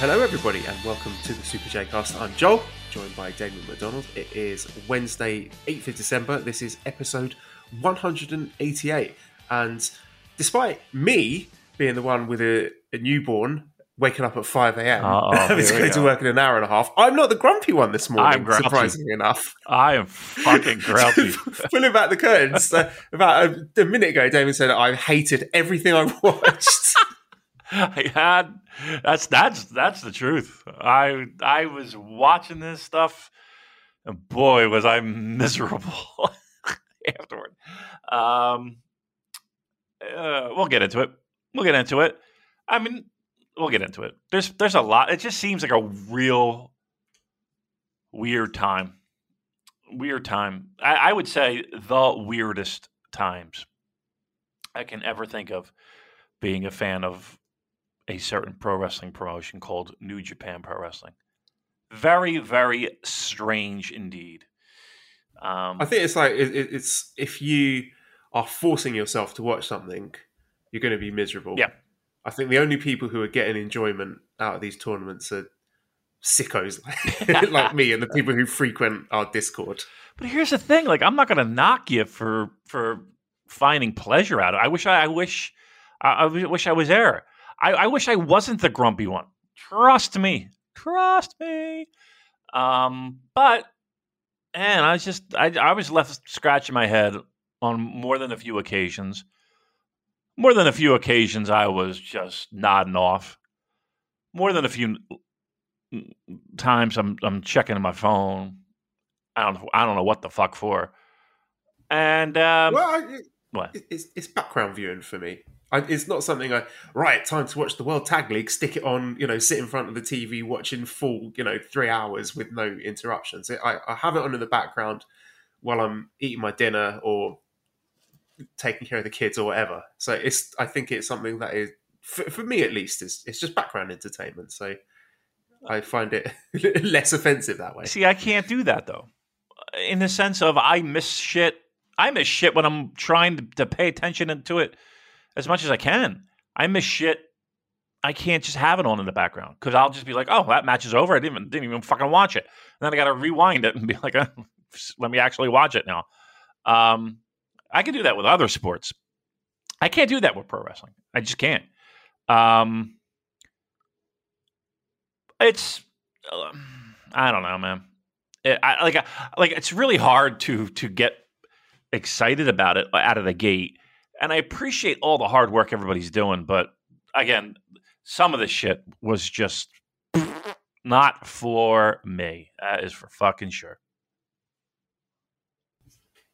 Hello, everybody, and welcome to the Super J Cast. I'm Joel, joined by Damien McDonald. It is Wednesday, 8th of December. This is episode 188. And despite me being the one with a, a newborn waking up at 5 a.m., Uh-oh, having to go to work in an hour and a half, I'm not the grumpy one this morning, I'm surprisingly enough. I am fucking grumpy. Pulling back the curtains, uh, about a, a minute ago, Damien said I hated everything I watched. Had that's that's that's the truth. I I was watching this stuff, and boy, was I miserable afterward. Um, uh, we'll get into it. We'll get into it. I mean, we'll get into it. There's there's a lot. It just seems like a real weird time. Weird time. I, I would say the weirdest times I can ever think of being a fan of a certain pro wrestling promotion called New Japan Pro Wrestling. Very, very strange indeed. Um, I think it's like it, it- it's if you are forcing yourself to watch something, you're going to be miserable. Yeah. I think the only people who are getting enjoyment out of these tournaments are sickos like, like me and the people who frequent our Discord. But here's the thing: like, I'm not going to knock you for for finding pleasure out of. it. I wish I, I wish I, I wish I was there. I, I wish I wasn't the grumpy one. Trust me, trust me. Um, but and I was just I, I was left scratching my head on more than a few occasions. More than a few occasions, I was just nodding off. More than a few times, I'm I'm checking my phone. I don't I don't know what the fuck for. And um, well, I, what? it's, it's background viewing for me. I, it's not something I right time to watch the World Tag League. Stick it on, you know, sit in front of the TV watching full, you know, three hours with no interruptions. I, I have it on in the background while I'm eating my dinner or taking care of the kids or whatever. So it's I think it's something that is for, for me at least is it's just background entertainment. So I find it less offensive that way. See, I can't do that though. In the sense of I miss shit. I miss shit when I'm trying to, to pay attention to it as much as I can. I miss shit. I can't just have it on in the background because I'll just be like, "Oh, that match is over. I didn't even, didn't even fucking watch it." And then I got to rewind it and be like, "Let me actually watch it now." Um, I can do that with other sports. I can't do that with pro wrestling. I just can't. Um, it's um, I don't know, man. It, I, like, I- like it's really hard to to get excited about it out of the gate. And I appreciate all the hard work everybody's doing, but again, some of the shit was just not for me. That is for fucking sure.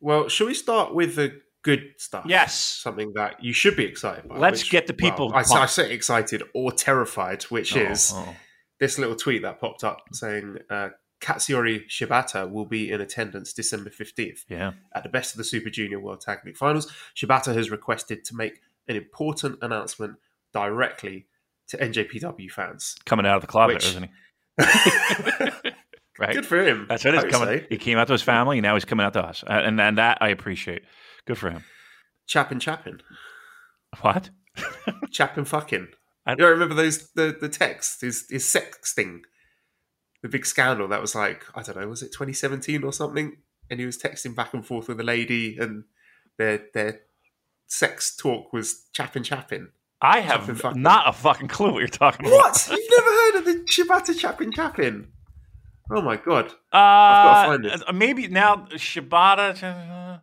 Well, should we start with the good stuff? Yes. something that you should be excited by. Let's which- get the people Well, I, I say excited or terrified, which Oh, is oh. this little tweet that popped up saying uh, Katsuyori Shibata will be in attendance December fifteenth yeah. at the Best of the Super Junior World Tag League Finals. Shibata has requested to make an important announcement directly to NJPW fans. Coming out of the closet, Which- isn't he? right. Good for him. That's what it's coming. say. He came out to his family, now he's coming out to us, Uh, and and that I appreciate. Good for him. Chappin' Chappin. What? Chappin' fucking. I- You don't remember those the the text his his sexting, the big scandal that was like I don't know was it 2017 or something, and he was texting back and forth with a lady, and their their sex talk was chapping chapping. I have fucking. not a fucking clue what you're talking about. What? You've never heard of the Shibata chapping chapping? Oh my god! about. gotta find Uh, maybe now Shibata. uh,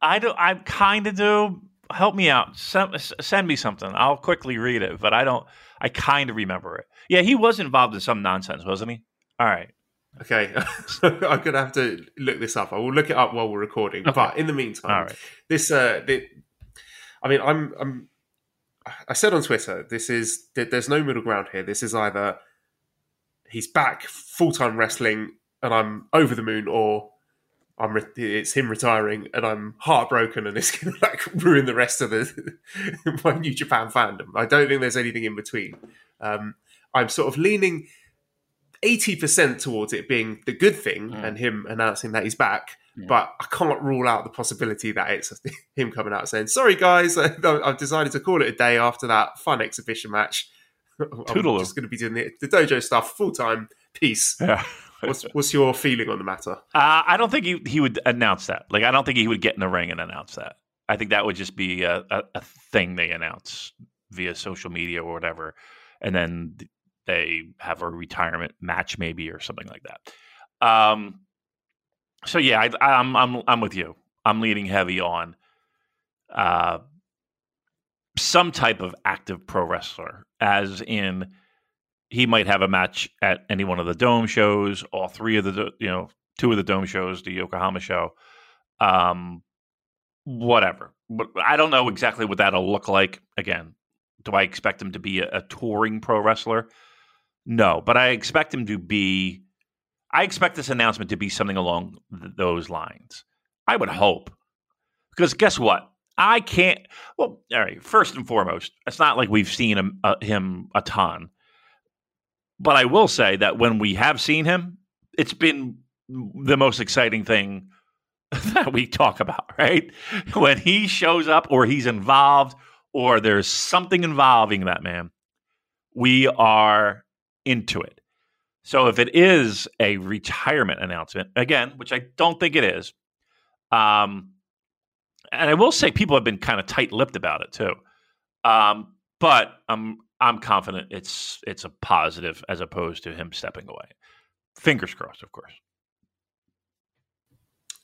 I do. I kind of do. Help me out. Send, send me something. I'll quickly read it, but I don't. I kind of remember it. Yeah, he was involved in some nonsense, wasn't he? All right. Okay, so I'm gonna have to look this up. I will look it up while we're recording. Okay. But in the meantime, right. this uh the, i mean i'm i'm i said on twitter this is there- there's no middle ground here this is either he's back full time wrestling, and I'm over the moon, or I'm re- it's him retiring, and I'm heartbroken, and it's going to like ruin the rest of the my New Japan fandom. I don't think there's anything in between. Um, I'm sort of leaning eighty percent towards it being the good thing, Mm. and him announcing that he's back. Yeah. But I can't rule out the possibility that it's him coming out saying, "Sorry, guys, I've decided to call it a day after that fun exhibition match. I'm just going to be doing the, the dojo stuff full time. Peace." Yeah. What's what's your feeling on the matter? Uh, I don't think he, he would announce that. Like, I don't think he would get in the ring and announce that. I think that would just be a, a, a thing they announce via social media or whatever, and then they have a retirement match maybe or something like that. Um, so yeah, I, I'm I'm I'm with you. I'm leaning heavy on uh, some type of active pro wrestler, as in he might have a match at any one of the dome shows, all three of the you know two of the dome shows, the Yokohama show, um, whatever. But I don't know exactly what that'll look like. Again, do I expect him to be a, a touring pro wrestler? No, but I expect him to be. I expect this announcement to be something along th- those lines. I would hope, because guess what? I can't. Well, all right. First and foremost, it's not like we've seen him uh, him a ton, but I will say that when we have seen him, it's been the most exciting thing that we talk about. Right when he shows up, or he's involved, or there's something involving that man, we are into it. So if it is a retirement announcement, again, which I don't think it is, um, and I will say people have been kind of tight-lipped about it too. Um, but I'm I'm confident it's it's a positive as opposed to him stepping away. Fingers crossed, of course.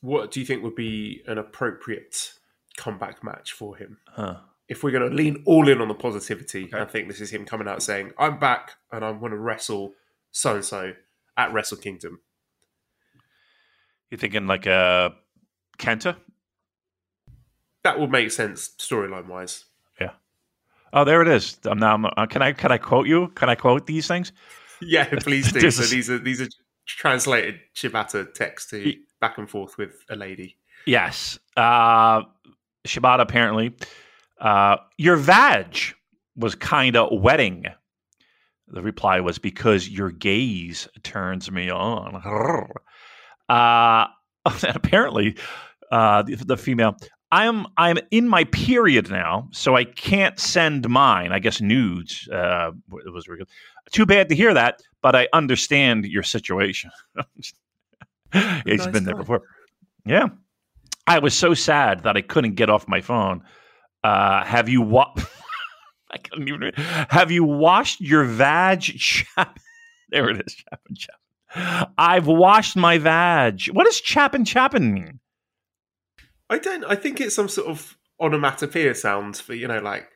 What do you think would be an appropriate comeback match for him? Huh. If we're going to lean all in on the positivity, Okay. I think this is him coming out saying, "I'm back and I'm going to wrestle so and so at Wrestle Kingdom." You're thinking like a Kenta? That would make sense storyline wise. Oh, there it is. I'm now. I'm, uh, can I can I quote you? Can I quote these things? Yeah, please do. So these are these are translated Shibata text to back and forth with a lady. Yes. Uh, Shibata apparently. Uh, your vag was kind of wetting. The reply was because your gaze turns me on. Uh, and apparently, uh, the, the female. I'm I'm in my period now, so I can't send mine. I guess nudes. Uh, it was really too bad to hear that, but I understand your situation. He's Nice been there guy. before. Yeah, I was so sad that I couldn't get off my phone. Uh, have you wa- I couldn't even. read. Have you washed your vag? There it is. Chapin chapin. I've washed my vag. What does chapin chapin mean? I don't. I think it's some sort of onomatopoeia sound for you know, like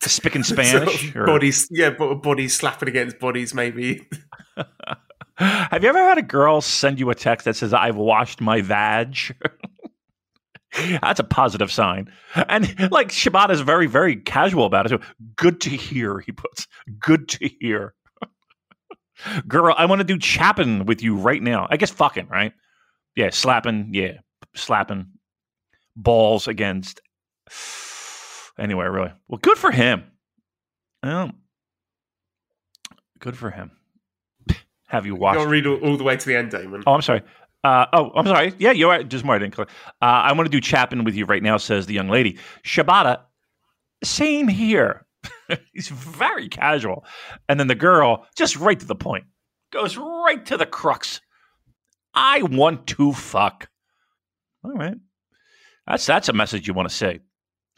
the Spick and sort of bodies. Yeah, but bodies slapping against bodies. Maybe. Have you ever had a girl send you a text that says, I've washed my vag? That's a positive sign. And like Shibata is very, very casual about it. So good to hear, he puts. Good to hear. Girl, I want to do chapping with you right now. I guess fucking, right? Yeah, slapping. Yeah, slapping. Balls against anywhere, really. Well, good for him. Well, good for him. Have you watched? gotta read all, all the way to the end, Damon. Oh, I'm sorry. Uh, oh, I'm sorry. Yeah, you're right. Just more. I didn't. Uh, I want to do Chapin with you right now, says the young lady. Shibata, same here. He's very casual. And then the girl, just right to the point, goes right to the crux. I want to fuck. All right. That's that's a message you want to say.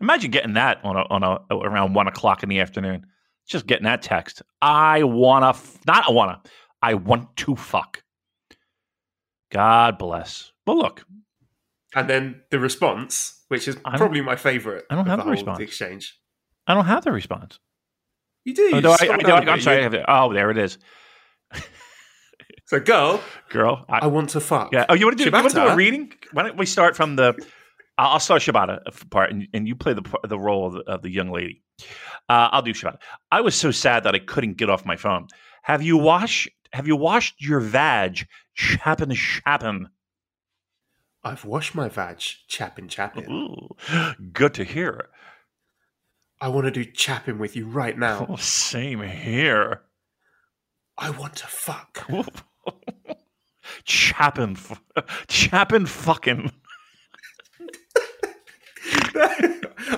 Imagine getting that on a on a around one o'clock in the afternoon. Just getting that text. I wanna f- not I wanna. I want to fuck. God bless. But look, And then the response, which is probably my favourite. I don't have the the response. exchange. I don't have the response. You do. You do I, I, do I, I'm sorry. I you- have it. Oh, there it is. So, girl, Girl. I, I want to fuck. yeah. Oh, you want to do, you want to do a reading? Why don't we start from the. I'll I'll start Shibata part, and, and you play the the role of the, of the young lady. Uh, I'll do Shibata. I was so sad that I couldn't get off my phone. Have you washed have you washed your vag? Chappin chappin. I've washed my vag, chapping, chapping. Ooh, good to hear. I want to do chapping with you right now. Oh, same here. I want to fuck. Chappin, f- chappin, fucking.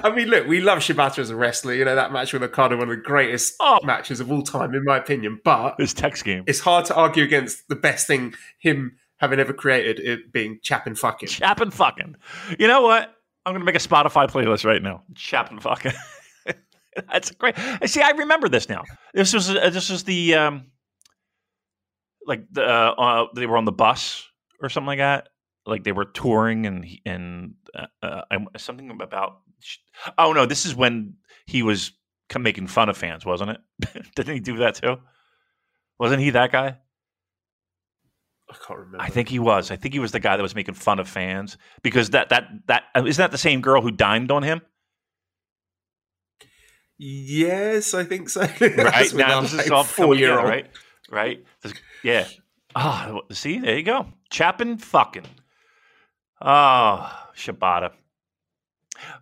I mean, look, we love Shibata as a wrestler. You know, that match with Okada, one of the greatest Oh. matches of all time, in my opinion. But This text game. it's hard to argue against the best thing him having ever created, it being chapping fucking. Chappin, fucking. You know what? I'm gonna make a Spotify playlist right now. Chappin, fucking. That's great. See, I remember this now. This was uh, this was the um, like the uh, uh, they were on the bus or something like that. Like they were touring and and uh, uh, something about. Oh no, this is when he was making fun of fans, wasn't it? Didn't he do that too? Wasn't he that guy? I can't remember. I think he was. I think he was the guy that was making fun of fans because that that that uh, isn't that the same girl who dined on him, Yes, I think so. right? Now this is all four-year-old. right? Right? This- yeah. Oh, see, there you go. Chapping, fucking. Oh, Shibata.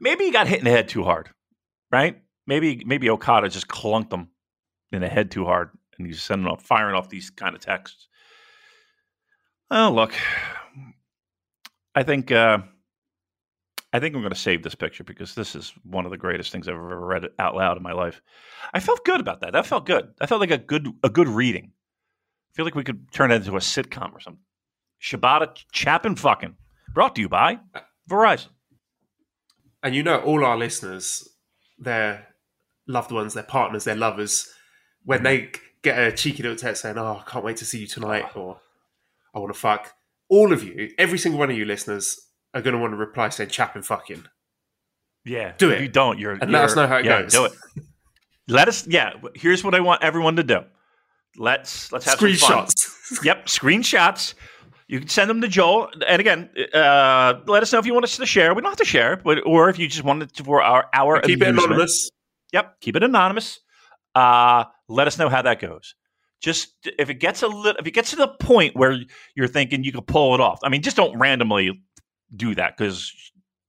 Maybe he got hit in the head too hard, right? Maybe maybe Okada just clunked him in the head too hard, and he's sending off, firing off these kind of texts. Oh, look, I think uh, I think I'm going to save this picture because this is one of the greatest things I've ever read out loud in my life. I felt good about that. That felt good. I felt like a good a good reading. I feel like we could turn it into a sitcom or something. Shibata Chappin fucking brought to you by Verizon. And you know, all our listeners, their loved ones, their partners, their lovers, when they mm-hmm. get a cheeky little text saying, "Oh, I can't wait to see you tonight," ah. or "I want to fuck," all of you, every single one of you listeners, are going to want to reply saying "chapping fucking." Yeah, Do if it. You don't. You're And let you're- us know how it yeah, goes. Do it. Let us. Yeah. Here's what I want everyone to do. Let's let's have. Screenshots. Yep, screenshots. You can send them to Joel. And again, uh, let us know if you want us to share. We don't have to share, but or if you just want it for our our Keep it anonymous. Yep, keep it anonymous. Uh, let us know how that goes. Just if it gets a little, if it gets to the point where you're thinking you could pull it off. I mean, just don't randomly do that because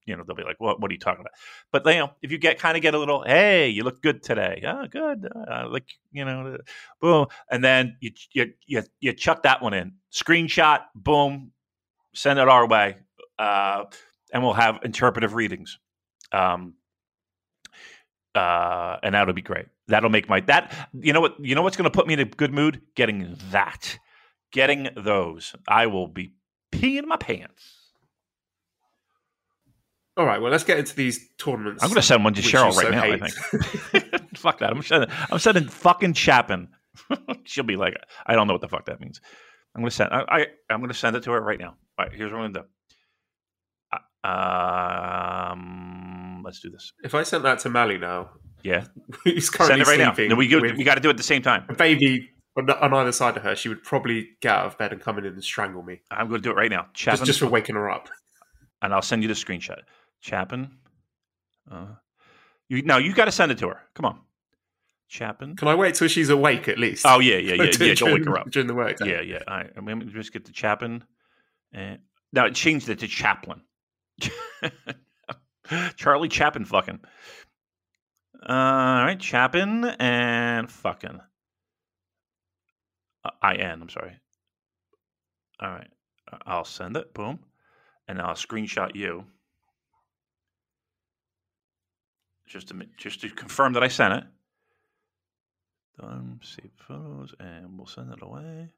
you know they'll be like, "What? What are you talking about?" But you know, if you get kind of get a little, "Hey, you look good today." Oh, good. Uh, like you know, boom, and then you you you you chuck that one in, screenshot, boom, send it our way, uh, and we'll have interpretive readings. Um, uh, and that'll be great. That'll make my that you know what you know what's going to put me in a good mood. Getting that, getting those, I will be peeing my pants. All right, well, let's get into these tournaments. I'm going to send one to Cheryl right so now. I think. Fuck that. I'm sending. I'm sending fucking Chapin. She'll be like, I don't know what the fuck that means. I'm going to send. I, I I'm going to send it to her right now. All right, here's what I'm going to do. Uh, Um, let's do this. if I sent that to Mally now, Yeah, who's send currently it right now. sleeping, No, we go, we got to do it at the same time. a baby on, on either side of her, she would probably get out of bed and come in and strangle me I'm going to do it right now. Chapin, just, just for waking her up. and I'll send you the screenshot. Chapin. Uh, you no, you got to send it to her. Come on, Chapin. Can I wait till she's awake at least? Oh yeah, yeah, yeah, yeah. Don't wake her up. during the work. Yeah, yeah. All right. I'm going to just get the Chapin. And now it changed it to Chaplin. Charlie Chapin fucking. Uh, all right, Chapin and fucking. Uh, I N. I'm sorry. All right, I'll send it. Boom, and I'll screenshot you. Just to just to confirm that I sent it. Done. Save photos, and we'll send it away.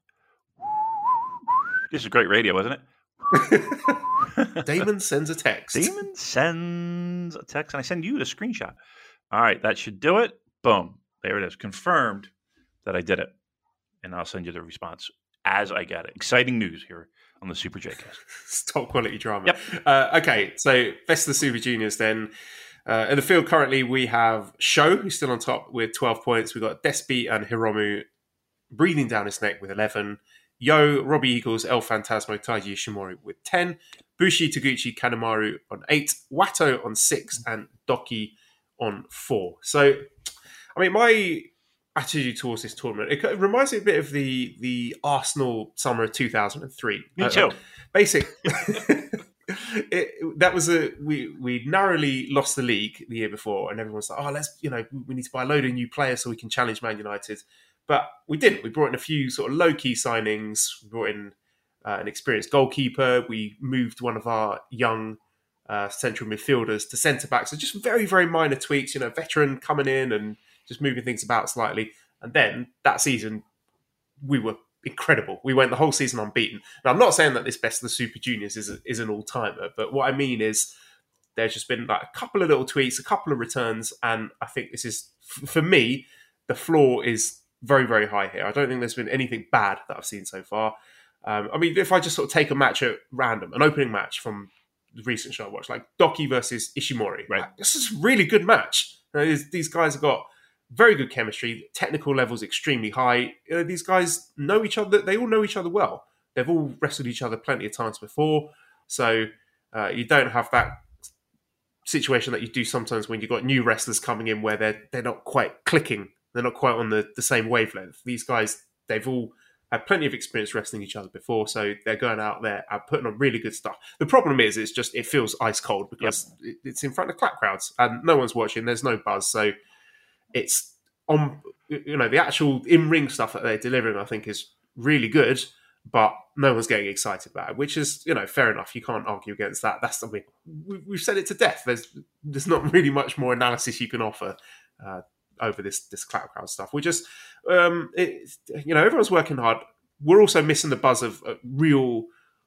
This is great radio, isn't it? Damon sends a text. Damon sends a text, and I send you the screenshot. All right, that should do it. Boom. There it is. Confirmed that I did it. And I'll send you the response as I get it. Exciting news here on the Super J cast. It's top quality drama. Yep. Uh, okay, so best of the Super Juniors then. Uh, in the field currently, we have Sho, who's still on top with 12 points. We've got Despy and Hiromu breathing down his neck with 11. Yo, Robbie Eagles, El Fantasmo, Taiji Ishimori with 10. Bushi, Taguchi, Kanemaru on 8. Wato on 6. And Douki on 4. So, I mean, my attitude towards this tournament. It, reminds me a bit of the the Arsenal summer of two thousand and three. Me too. basic. it, that was a we we narrowly lost the league the year before, and everyone's like, "Oh, let's you know we need to buy a load of new players so we can challenge Man United." But we didn't. We brought in a few sort of low key signings. We brought in uh, an experienced goalkeeper. We moved one of our young uh, central midfielders to centre back. So just very very minor tweaks. You know, veteran coming in and just moving things about slightly. And then that season, we were incredible. We went the whole season unbeaten. Now, I'm not saying that this best of the Super Juniors is, a, is an all timer, but what I mean is there's just been like a couple of little tweaks, a couple of returns, and I think this is, for me, the floor is very, very high here. I don't think there's been anything bad that I've seen so far. Um, I mean, if I just sort of take a match at random, an opening match from the recent show I watched, like Douki versus Ishimori, Right. This is a really good match. You know, these, these guys have got very good chemistry. Technical levels extremely high. You know, these guys know each other. They all know each other well. They've all wrestled each other plenty of times before. So uh, you don't have that situation that you do sometimes when you've got new wrestlers coming in where they're they're not quite clicking. They're not quite on the, the same wavelength. These guys, they've all had plenty of experience wrestling each other before, so they're going out there and putting on really good stuff. The problem is, it's just it feels ice cold because it- it's in front of clap crowds and no one's watching. There's no buzz, so it's on. You know, the actual in ring stuff that they're delivering, I think, is really good, but no one's getting excited about it, which is you know fair enough. You can't argue against that. That's I mean, we- we've said it to death. There's there's not really much more analysis you can offer. Uh, over this this clap crowd stuff. We just, um, it, you know, everyone's working hard. We're also missing the buzz of uh, real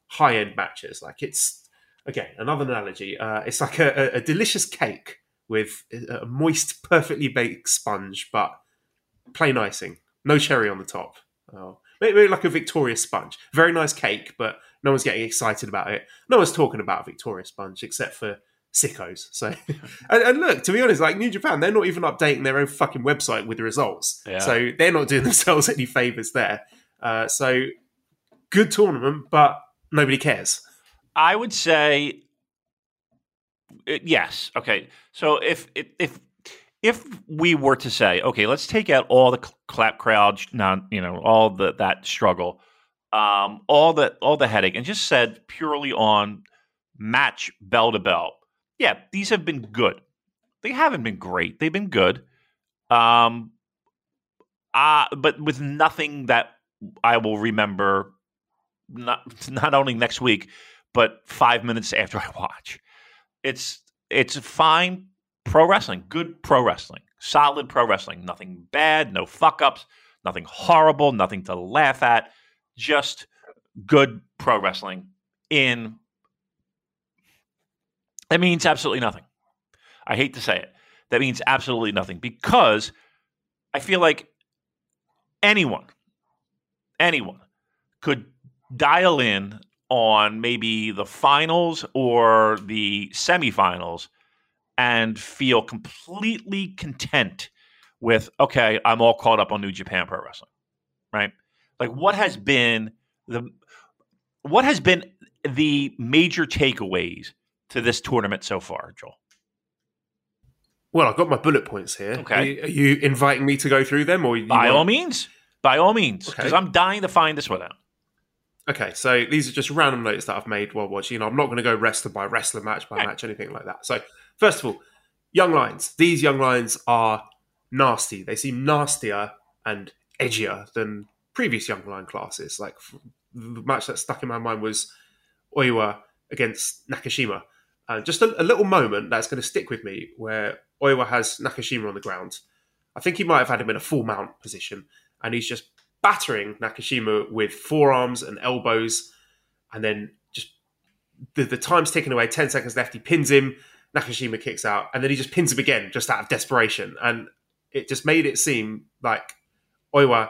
high end matches. Like it's again another analogy. Uh, it's like a, a delicious cake with a moist, perfectly baked sponge, but plain icing, no cherry on the top. Oh, maybe like a Victoria sponge. Very nice cake, but no one's getting excited about it. No one's talking about Victoria sponge except for sickos. So, and, and look, to be honest, like New Japan, they're not even updating their own fucking website with the results. Yeah. So they're not doing themselves any favors there. Uh, so good tournament, but nobody cares. I would say uh, yes. Okay. So if if if we were to say, okay, let's take out all the clap crowd, now you know, all the that struggle, um, all the all the headache, and just said purely on match bell to bell. Yeah, these have been good. They haven't been great. They've been good. Um, uh, but with nothing that I will remember. Not not only next week, but five minutes after I watch. It's it's fine pro wrestling, good pro wrestling, solid pro wrestling. Nothing bad, no fuck ups, nothing horrible, nothing to laugh at. Just good pro wrestling. In that means absolutely nothing. I hate to say it. That means absolutely nothing because I feel like anyone, anyone could dial in on maybe the finals or the semifinals and feel completely content with okay i'm all caught up on new japan pro wrestling right like what has been the what has been the major takeaways to this tournament so far joel Well, I've got my bullet points here. Okay. Are you, are you inviting me to go through them, or you by want- all means by all means because Okay. i'm dying to find this one out Okay, so these are just random notes that I've made while watching. I'm not going to go wrestler by wrestler, match by match, anything like that. So, first of all, young lions. These young lions are nasty. They seem nastier and edgier than previous young lion classes. Like the match that stuck in my mind was Oiwa against Nakashima. Uh, just a, a little moment that's going to stick with me where Oiwa has Nakashima on the ground. I think he might have had him in a full mount position, and he's just battering Nakashima with forearms and elbows, and then just the, the time's ticking away. Ten seconds left. He pins him. Nakashima kicks out, and then he just pins him again, just out of desperation. And it just made it seem like Oiwa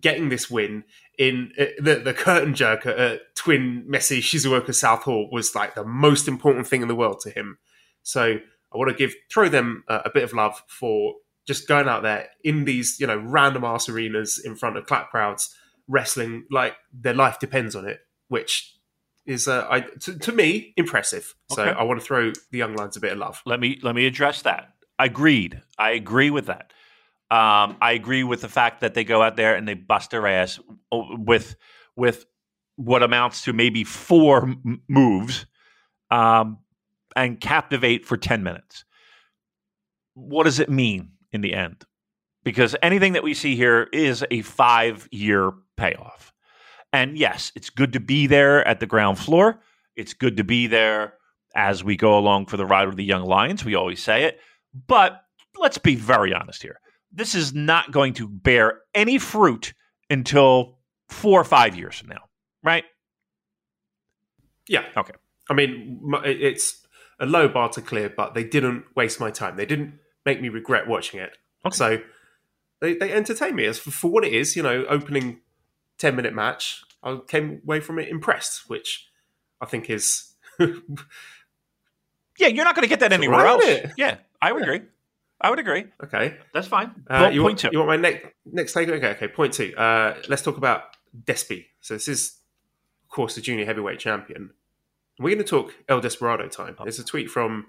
getting this win in uh, the the curtain jerk at, at Twin Messe Shizuoka South Hall was like the most important thing in the world to him. So I want to give throw them uh, a bit of love for just going out there in these you know random ass arenas in front of clap crowds, wrestling like their life depends on it, which is uh, I, to, to me impressive. So I want to throw the young lions a bit of love. let me let me address that. Agreed. I agree with that. Um, I agree with the fact that they go out there and they bust their ass with with what amounts to maybe four m- moves um, and captivate for 10 minutes. What does it mean in the end? Because anything that we see here is a five year payoff. And yes, it's good to be there at the ground floor. It's good to be there as we go along for the ride with the young lions. We always say it. But let's be very honest here. This is not going to bear any fruit until four or five years from now, right? Yeah. Okay. I mean, it's a low bar to clear, but they didn't waste my time. They didn't make me regret watching it. Okay. So they, they entertained me as for, for what it is, you know, opening 10 minute match. I came away from it impressed, which I think is. yeah, you're not going to get that anywhere right, else. Yeah, I would yeah. agree. I would agree. Okay, that's fine. Uh, you, want, you, want, my next next take? Okay, okay. Point two. Uh, let's talk about Despy. So this is, of course, the junior heavyweight champion. We're going to talk El Desperado time. There's a tweet from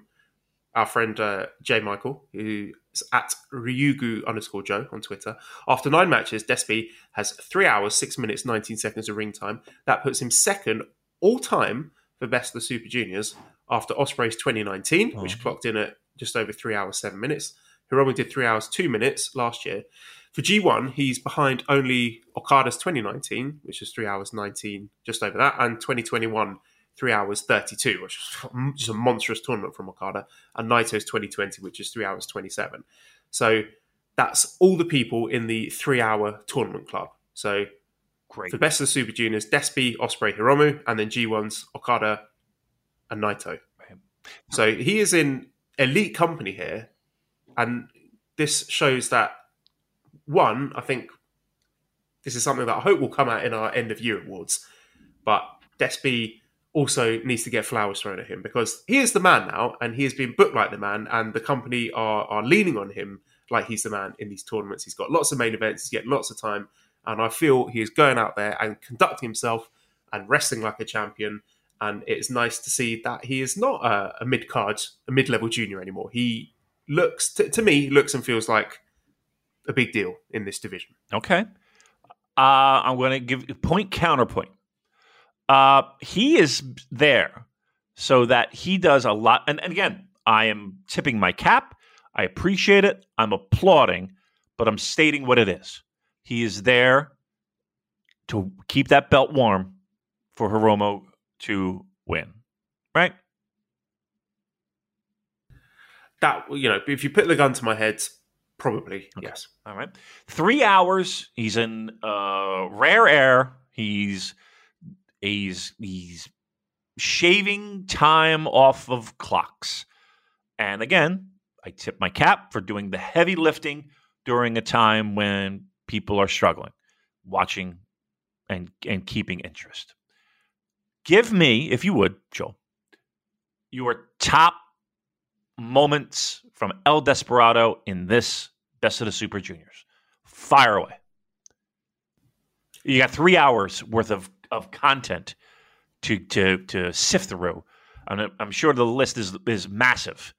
our friend uh, Jay Michael, who's at Ryugu underscore Joe on Twitter. After nine matches, Despy has three hours, six minutes, 19 seconds of ring time. That puts him second all time for Best of the Super Juniors after Ospreay's 2019, oh. which clocked in at just over three hours, seven minutes. Hiromu did three hours, two minutes last year. For G1, he's behind only Okada's 2019, which is three hours, 19, just over that, and 2021, three hours, 32, which is just a monstrous tournament from Okada, and Naito's 2020, which is three hours, 27. So that's all the people in the three hour tournament club. So Great. for best of the Super Juniors, Despy, Ospreay, Hiromu, and then G1's Okada and Naito. So he is in elite company here, and this shows that one, I think this is something that I hope will come out in our end of year awards, but Despy also needs to get flowers thrown at him because he is the man now, and he has been booked like the man, and the company are are leaning on him like he's the man in these tournaments. He's got lots of main events, he's getting lots of time, and I feel he is going out there and conducting himself and wrestling like a champion and it's nice to see that he is not a, a mid card, a mid level junior anymore. He looks to, to, me looks and feels like a big deal in this division. Okay, uh, I'm going to give point counterpoint. Uh, he is there so that he does a lot, and, and again, I am tipping my cap. I appreciate it. I'm applauding, but I'm stating what it is. He is there to keep that belt warm for Hiromu to win, right? That you know, if you put the gun to my head, probably okay. yes. All right, three hours. He's in uh, rare air. He's he's he's shaving time off of clocks, and again, I tip my cap for doing the heavy lifting during a time when people are struggling, watching and and keeping interest. Give me, if you would, Joel, your top moments from El Desperado in this Best of the Super Juniors. Fire away. You got three hours worth of, of content to to to sift through. I'm, I'm sure the list is is massive,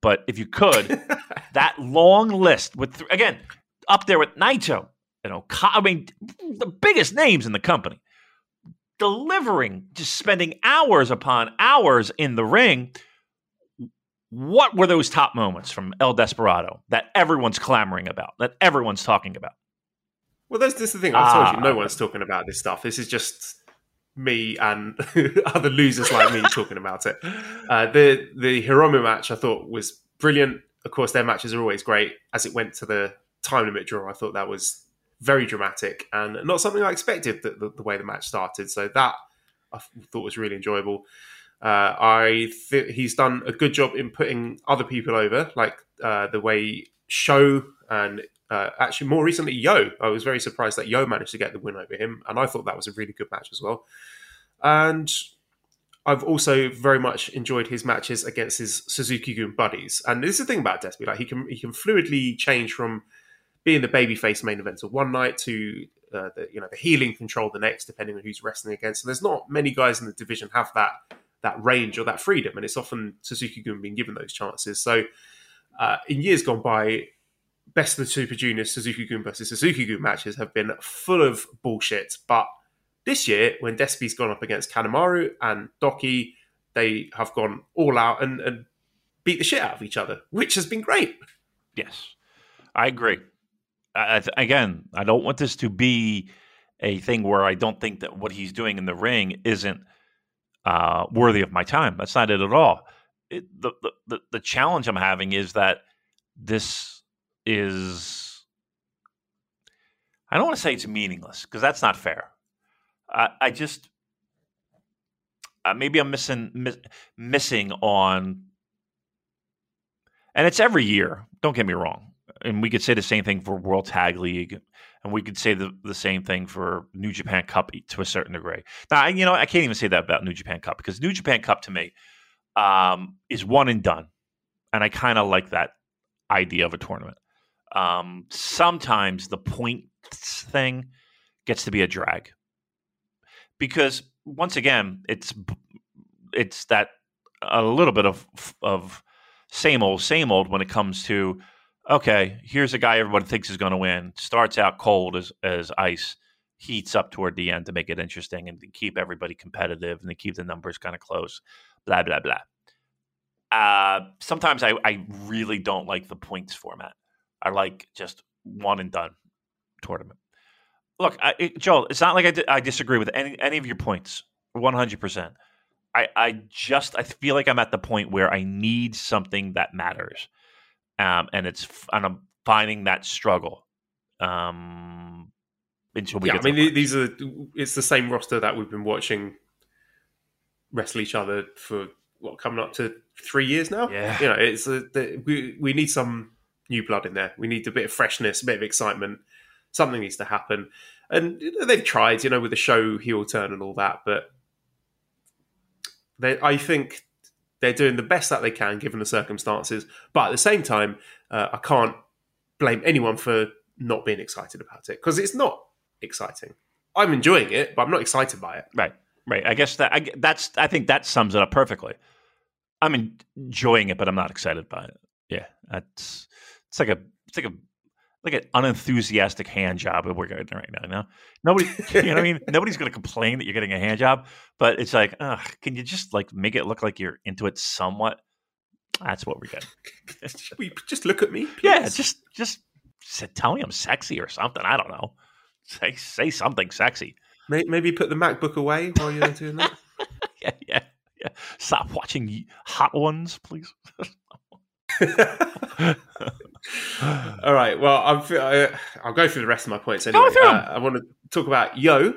but if you could, that long list with again up there with Naito and Okada, I mean the biggest names in the company delivering, just spending hours upon hours in the ring. What were those top moments from El Desperado that everyone's clamoring about, that everyone's talking about? Well, that's, that's the thing. I've told you, no one's talking about this stuff. This is just me and other losers like me talking about it. Uh, the the Hiromu match I thought was brilliant. Of course, their matches are always great. As it went to the time limit draw, I thought that was very dramatic and not something I expected the, the, the way the match started. So that I thought was really enjoyable. Uh, I think he's done a good job in putting other people over, like uh, the way Sho and uh, actually more recently Yo. I was very surprised that Yo managed to get the win over him, and I thought that was a really good match as well. And I've also very much enjoyed his matches against his Suzuki-gun buddies. And this is the thing about Despy, like he can he can fluidly change from being the babyface main event of one night to uh, the you know the healing control the next, depending on who's wrestling against. And there's not many guys in the division have that that range or that freedom, and it's often Suzuki Gun being given those chances. So uh, in years gone by, best of the Super Juniors Suzuki-gun versus Suzuki-gun matches have been full of bullshit. But this year, when Despy's gone up against Kanemaru and Douki, they have gone all out and, and beat the shit out of each other, which has been great. Yes, I agree. I, I, again, I don't want this to be a thing where I don't think that what he's doing in the ring isn't uh, worthy of my time. That's not it at all. It, the, the the challenge I'm having is that this is I don't want to say it's meaningless because that's not fair. I, I just uh, maybe I'm missing miss, missing on, and it's every year. Don't get me wrong, and we could say the same thing for World Tag League and we could say the, the same thing for New Japan Cup to a certain degree. Now, you know, I can't even say that about New Japan Cup because New Japan Cup to me um, is one and done, and I kind of like that idea of a tournament. Um, sometimes the points thing gets to be a drag because once again, it's it's that a little bit of of same old, same old when it comes to okay, here's a guy everybody thinks is going to win. Starts out cold as as ice, heats up toward the end to make it interesting and to keep everybody competitive and to keep the numbers kind of close. Blah blah blah. Uh, sometimes I, I really don't like the points format. I like just one and done tournament. Look, I, it, Joel, it's not like I, di- I disagree with any any of your points, one hundred percent. I I just I feel like I'm at the point where I need something that matters um, and it's and I'm finding that struggle. Um, until we yeah, I mean these are it's the same roster that we've been watching wrestle each other for what coming up to three years now. Yeah, you know, it's a, the, we we need some new blood in there. We need a bit of freshness, a bit of excitement. Something needs to happen, and they've tried, you know, with the Sho heel turn and all that, but they, I think they're doing the best that they can given the circumstances. But at the same time, uh, I can't blame anyone for not being excited about it because it's not exciting. I'm enjoying it, but I'm not excited by it. Right, right. I guess that I, that's. I think that sums it up perfectly. I'm enjoying it, but I'm not excited by it. Yeah, that's. It's like a. It's like a like an unenthusiastic hand job that we're getting right now. You know? Nobody, you know what I mean? Nobody's going to complain that you're getting a hand job, but it's like, ugh, can you just like make it look like you're into it somewhat? That's what we're getting. we just look at me? Please? Yeah, just just tell me I'm sexy or something. I don't know. Say say something sexy. Maybe put the MacBook away while you're doing that. yeah, yeah, yeah. Stop watching Hot Ones, please. All right. Well, I'm, I, will go through the rest of my points anyway. Uh, I want to talk about Yo,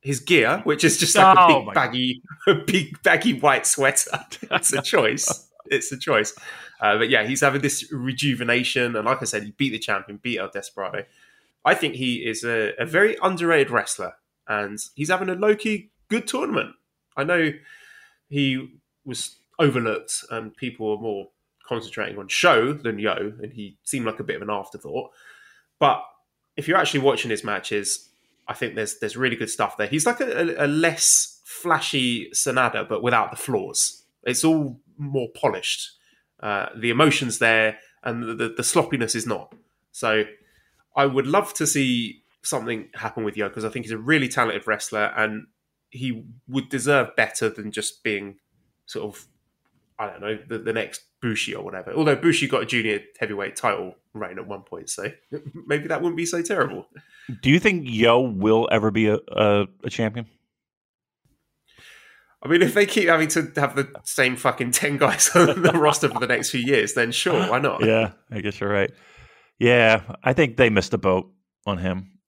his gear, which is just like oh, a big baggy, a big baggy white sweater. It's a choice. it's a choice. Uh, but yeah, he's having this rejuvenation, and like I said, he beat the champion, beat El Desperado. I think he is a, a very underrated wrestler, and he's having a low key good tournament. I know he was overlooked, and people were more concentrating on Sho than Yo, and he seemed like a bit of an afterthought. But if you're actually watching his matches, I think there's there's really good stuff there. He's like a, a less flashy Sonada, but without the flaws. It's all more polished. Uh, the emotions there, and the, the, the sloppiness is not. So I would love to see something happen with Yo because I think he's a really talented wrestler, and he would deserve better than just being sort of I don't know the, the next Bushi or whatever. Although Bushi got a junior heavyweight title reign at one point, so maybe that wouldn't be so terrible. Do you think Yo will ever be a, a, a champion? I mean, if they keep having to have the same fucking ten guys on the roster for the next few years, then sure, why not? Yeah, I guess you're right. Yeah, I think they missed a boat on him.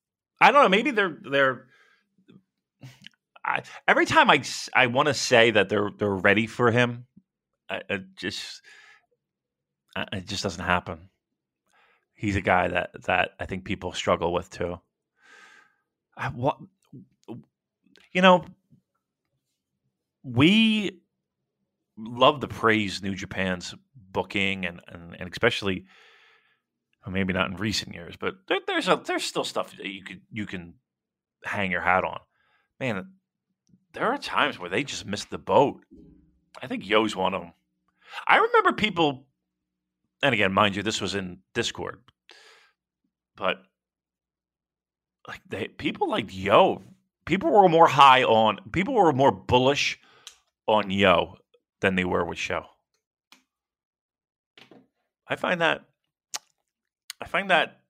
I don't know. Maybe they're they're. I, every time I, I want to say that they're they're ready for him, I, I just it just doesn't happen. He's a guy that that I think people struggle with too. I, what you know, we love to praise New Japan's booking and and, and especially maybe not in recent years, but there, there's a, there's still stuff that you could you can hang your hat on. Man, there are times where they just miss the boat. I think Yo's one of them. I remember people and again, mind you, this was in Discord. but like they people like Yo, people were more high on people were more bullish on Yo than they were with Sho. I find that I find that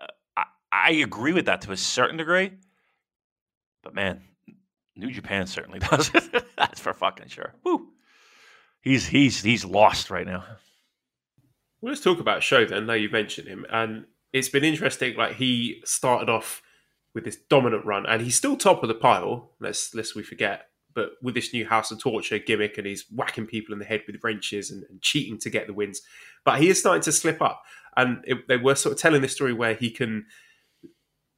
uh, I, I agree with that to a certain degree, but man, New Japan certainly does. That's for fucking sure. Woo. He's he's he's lost right now. Well, let's talk about Sho then. Now you mentioned him, and it's been interesting. Like he started off with this dominant run, and he's still top of the pile. Let's lest we forget. But with this new House of Torture gimmick, and he's whacking people in the head with wrenches and, and cheating to get the wins, but he is starting to slip up. And it, they were sort of telling this story where he can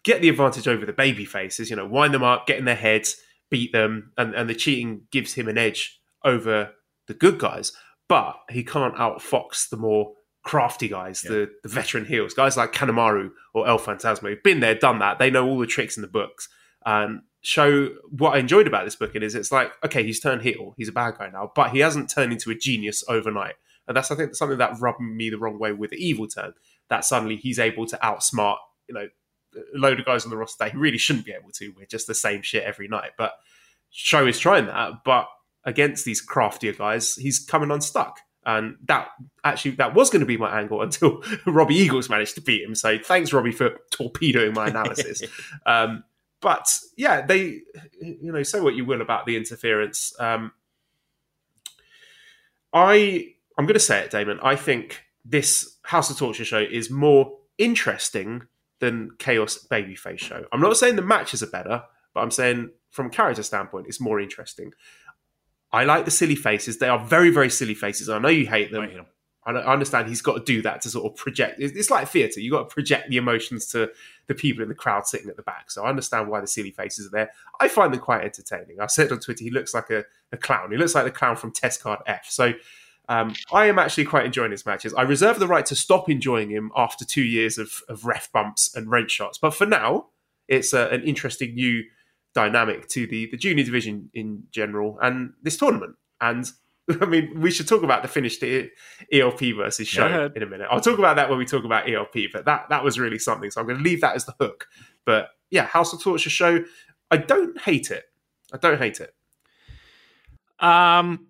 get the advantage over the baby faces. You know, wind them up, get in their heads, beat them, and, and the cheating gives him an edge over the good guys. But he can't outfox the more crafty guys, yeah. the, the veteran heels, guys like Kanemaru or El Phantasmo, who've been there, done that. They know all the tricks in the books. Um, and Sho what I enjoyed about this booking is it's like, okay, he's turned heel, he's a bad guy now, but he hasn't turned into a genius overnight. And that's, I think, something that rubbed me the wrong way with the evil turn. That suddenly he's able to outsmart, you know, a load of guys on the roster that he really shouldn't be able to. We're just the same shit every night. But Sho is trying that, but against these craftier guys, he's coming unstuck. And that actually that was going to be my angle until Robbie Eagles managed to beat him. So thanks, Robbie, for torpedoing my analysis. um, but yeah, they you know say what you will about the interference. Um, I I'm going to say it, Damon. I think this House of Torture Sho is more interesting than Chaos Babyface Sho. I'm not saying the matches are better, but I'm saying from character standpoint, it's more interesting. I like the silly faces. They are very, very silly faces. I know you hate them. I, hate them. I understand he's got to do that to sort of project. It's like theatre. You've got to project the emotions to the people in the crowd sitting at the back. So I understand why the silly faces are there. I find them quite entertaining. I said on Twitter, he looks like a, a clown. He looks like the clown from Test Card F. So um, I am actually quite enjoying his matches. I reserve the right to stop enjoying him after two years of, of ref bumps and wrench shots. But for now, it's a, an interesting new dynamic to the, the junior division in general and this tournament. And I mean, we should talk about the finished ELP versus Sho in a minute. I'll talk about that when we talk about ELP, but that that was really something. So I'm going to leave that as the hook. But yeah, House of Torture Sho. I don't hate it. I don't hate it. Um,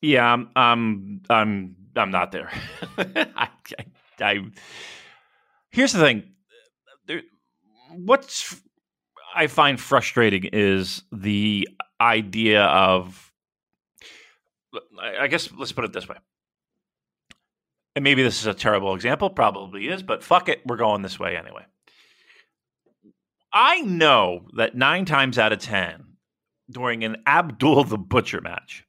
yeah, I'm, I'm, I'm, I'm not there. I, I, I, here's the thing. There, what's I find frustrating is the idea of, I guess, let's put it this way. And maybe this is a terrible example, probably is, but fuck it, we're going this way anyway. I know that nine times out of 10, during an Abdul the Butcher match,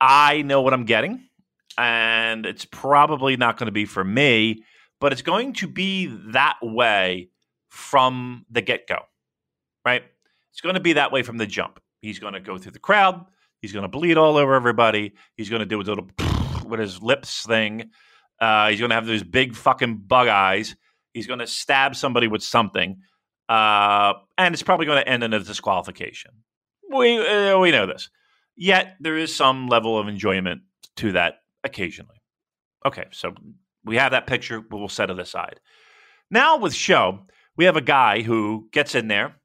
I know what I'm getting, and it's probably not going to be for me, but it's going to be that way from the get go right? It's going to be that way from the jump. He's going to go through the crowd. He's going to bleed all over everybody. He's going to do a little with his lips thing. Uh, he's going to have those big fucking bug eyes. He's going to stab somebody with something, uh, and it's probably going to end in a disqualification. We uh, we know this. Yet there is some level of enjoyment to that occasionally. Okay, so we have that picture, we'll set it aside. Now with Sho, we have a guy who gets in there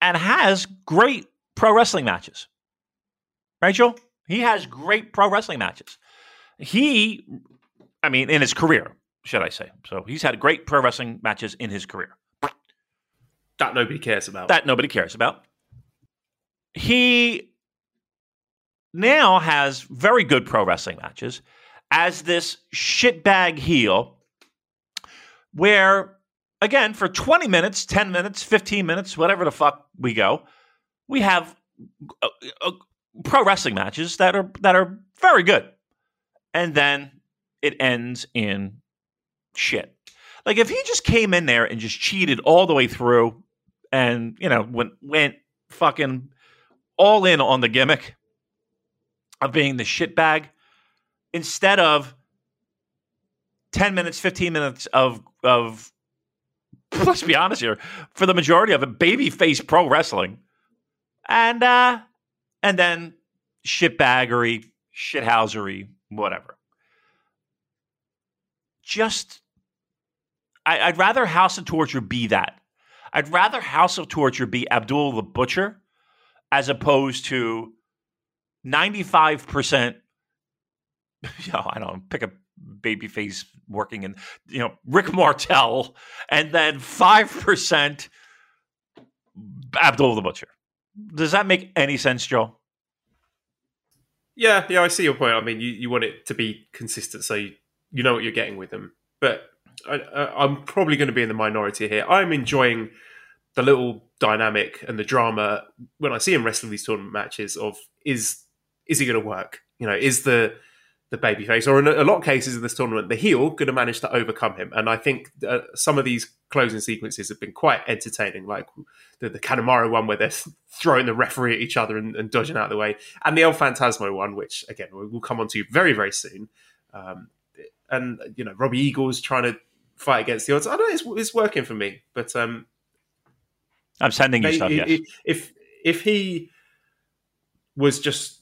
and has great pro wrestling matches. Rachel, he has great pro wrestling matches. He, I mean, in his career, should I say? So he's had great pro wrestling matches in his career. That nobody cares about. That nobody cares about. He now has very good pro wrestling matches as this shitbag heel where again, for 20 minutes, 10 minutes, 15 minutes, whatever the fuck we go, we have uh, uh, pro wrestling matches that are that are very good. And then it ends in shit. Like if he just came in there and just cheated all the way through and, you know, went went fucking all in on the gimmick of being the shit bag instead of 10 minutes, 15 minutes of of let's be honest here, for the majority of it, babyface pro wrestling, and uh, and then shitbaggery, shithousery, whatever. Just, I, I'd rather House of Torture be that. I'd rather House of Torture be Abdul the Butcher as opposed to 95%, you know, I don't know, pick a babyface working in, you know, Rick Martel, and then 5% Abdul the Butcher. Does that make any sense, Joe? Yeah, yeah, I see your point. I mean, you, you want it to be consistent, so you, you know what you're getting with them. But I, I'm probably going to be in the minority here. I'm enjoying the little dynamic and the drama when I see him wrestling these tournament matches. Of is is he going to work? You know, is the the babyface, or in a lot of cases in this tournament, the heel going to manage to overcome him? And I think uh, some of these closing sequences have been quite entertaining, like the, the Kanemaru one where they're throwing the referee at each other and, and, dodging out of the way, and the El Phantasmo one, which again we'll come on to very very soon. Um, and you know, Robbie Eagles trying to fight against the odds. I know it's, it's working for me, but um, I'm sending you stuff. Yes. If if he was just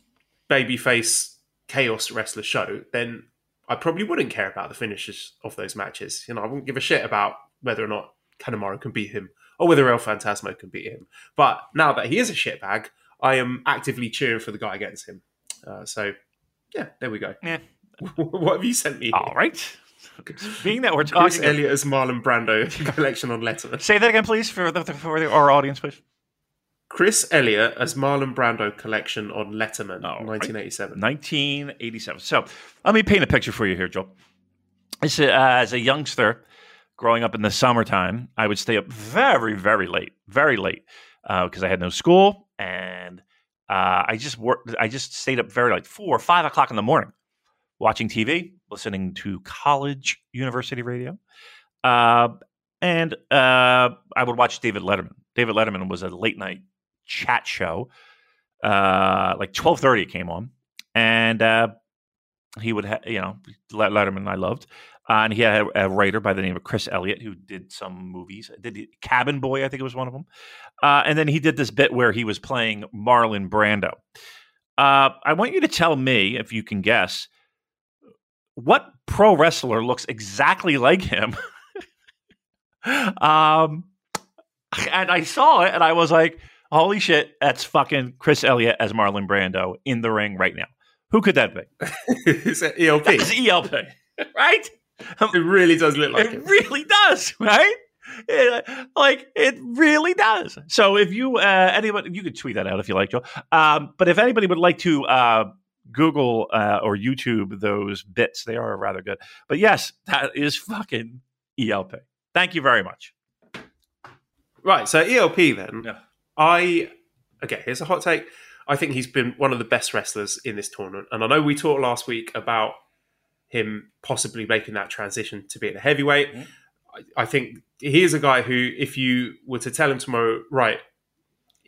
babyface chaos wrestler Sho, then I probably wouldn't care about the finishes of those matches. You know, I wouldn't give a shit about whether or not Kanemaru can beat him or whether El Phantasmo can beat him. But now that he is a shitbag, I am actively cheering for the guy against him. Uh, so, yeah, there we go. Yeah. what have you sent me? All right. Being that we're talking, Chris Elliott as Marlon Brando collection on Letterman. Say that again, please, for the, for the, our audience, please. Chris Elliott as Marlon Brando collection on Letterman, oh, 1987. 1987. So let me paint a picture for you here, Joe. As a, uh, as a youngster growing up in the summertime, I would stay up very, very late, very late, because uh, I had no school, and uh, I just worked. I just stayed up very like four or five o'clock in the morning, watching TV, listening to college university radio, uh, and uh, I would watch David Letterman. David Letterman was a late night chat show. Uh, like twelve thirty, came on, and uh, he would, ha- you know, Letterman. I loved, uh, and he had a, a, writer by the name of Chris Elliott who did some movies. Did Cabin Boy, I think it was one of them, uh, and then he did this bit where he was playing Marlon Brando. Uh, I want you to tell me if you can guess what pro wrestler looks exactly like him. um, and I saw it, and I was like Holy shit, that's fucking Chris Elliott as Marlon Brando in the ring right now. Who could that be? Is that ELP? That's ELP, right? It really does look like it. It really does, right? It, like it really does. So if you uh, anybody, you could tweet that out if you like, Joe. Um, but if anybody would like to uh, Google uh, or YouTube those bits, they are rather good. But yes, that is fucking ELP. Thank you very much. Right, so ELP then. Yeah. I okay. Here's a hot take. I think he's been one of the best wrestlers in this tournament, and I know we talked last week about him possibly making that transition to being a heavyweight. Mm-hmm. I, I think he is a guy who, if you were to tell him tomorrow, right,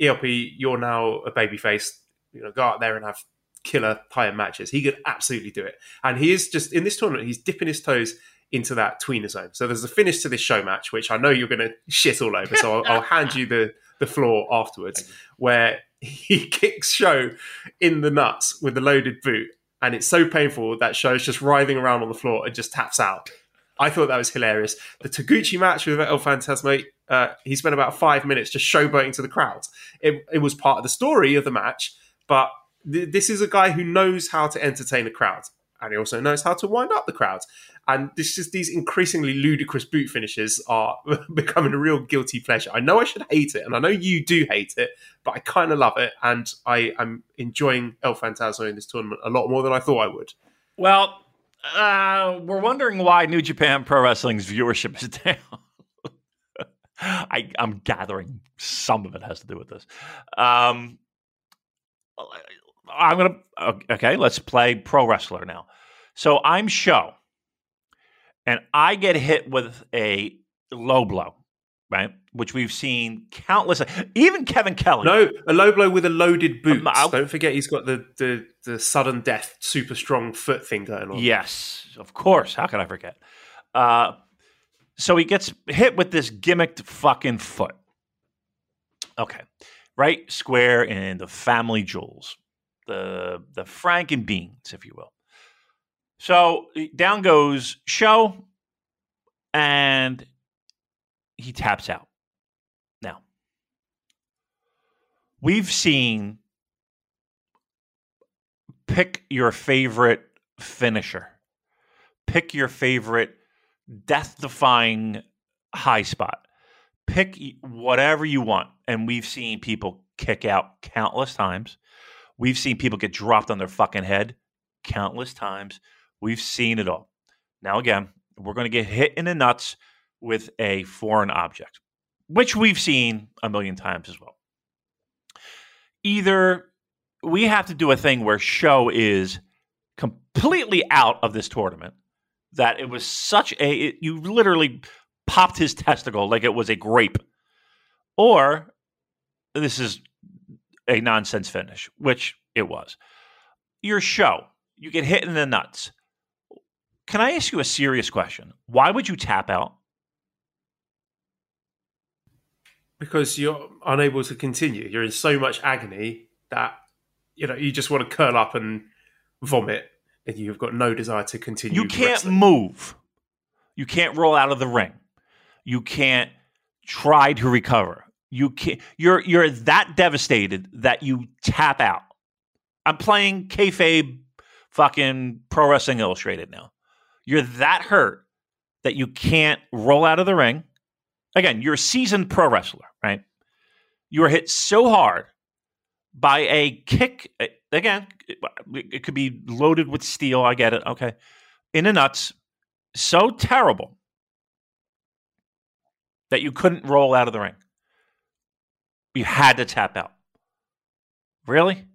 ELP, you're now a babyface, you know, go out there and have killer higher matches. He could absolutely do it. And he is just in this tournament, he's dipping his toes into that tweener zone. So there's a finish to this Sho match, which I know you're going to shit all over. So I'll, I'll hand you the the floor afterwards, where he kicks Sho in the nuts with a loaded boot, and it's so painful that Sho's just writhing around on the floor and just taps out. I thought that was hilarious. The Taguchi match with El Phantasmo, uh, he spent about five minutes just showboating to the crowd. It, it was part of the story of the match, but th- this is a guy who knows how to entertain a crowd, and he also knows how to wind up the crowd. And this just these increasingly ludicrous boot finishes are becoming a real guilty pleasure. I know I should hate it, and I know you do hate it, but I kind of love it, and I am enjoying El Phantasmo in this tournament a lot more than I thought I would. Well, uh, we're wondering why New Japan Pro Wrestling's viewership is down. I, am gathering some of it has to do with this. Um, I'm gonna okay. Let's play pro wrestler now. So I'm Sho and I get hit with a low blow, right? Which we've seen countless. Even Kevin Kelly. No, a low blow with a loaded boot. Um, Don't forget, he's got the, the the sudden death, super strong foot thing going on. Yes, of course. How could I forget? Uh, so he gets hit with this gimmicked fucking foot. Okay, right square in the family jewels, the the Franken beans, if you will. So down goes Sho, and he taps out. Now, we've seen pick your favorite finisher, pick your favorite death defying high spot, pick whatever you want. And we've seen people kick out countless times. We've seen people get dropped on their fucking head countless times. We've seen it all. Now, again, we're going to get hit in the nuts with a foreign object, which we've seen a million times as well. Either we have to do a thing where Sho is completely out of this tournament that it was such a it, you literally popped his testicle like it was a grape or this is a nonsense finish which it was your Sho you get hit in the nuts can i ask you a serious question why would you tap out because you're unable to continue you're in so much agony that you know you just want to curl up and vomit, and you've got no desire to continue. You can't wrestling. move. You can't roll out of the ring. You can't try to recover. You can't. You're you're that devastated that you tap out. I'm playing kayfabe, fucking pro wrestling illustrated now. You're that hurt that you can't roll out of the ring. Again, you're a seasoned pro wrestler, right? You are hit so hard by a kick. Again, it could be loaded with steel. I get it. Okay. In the nuts. So terrible that you couldn't roll out of the ring. You had to tap out. Really?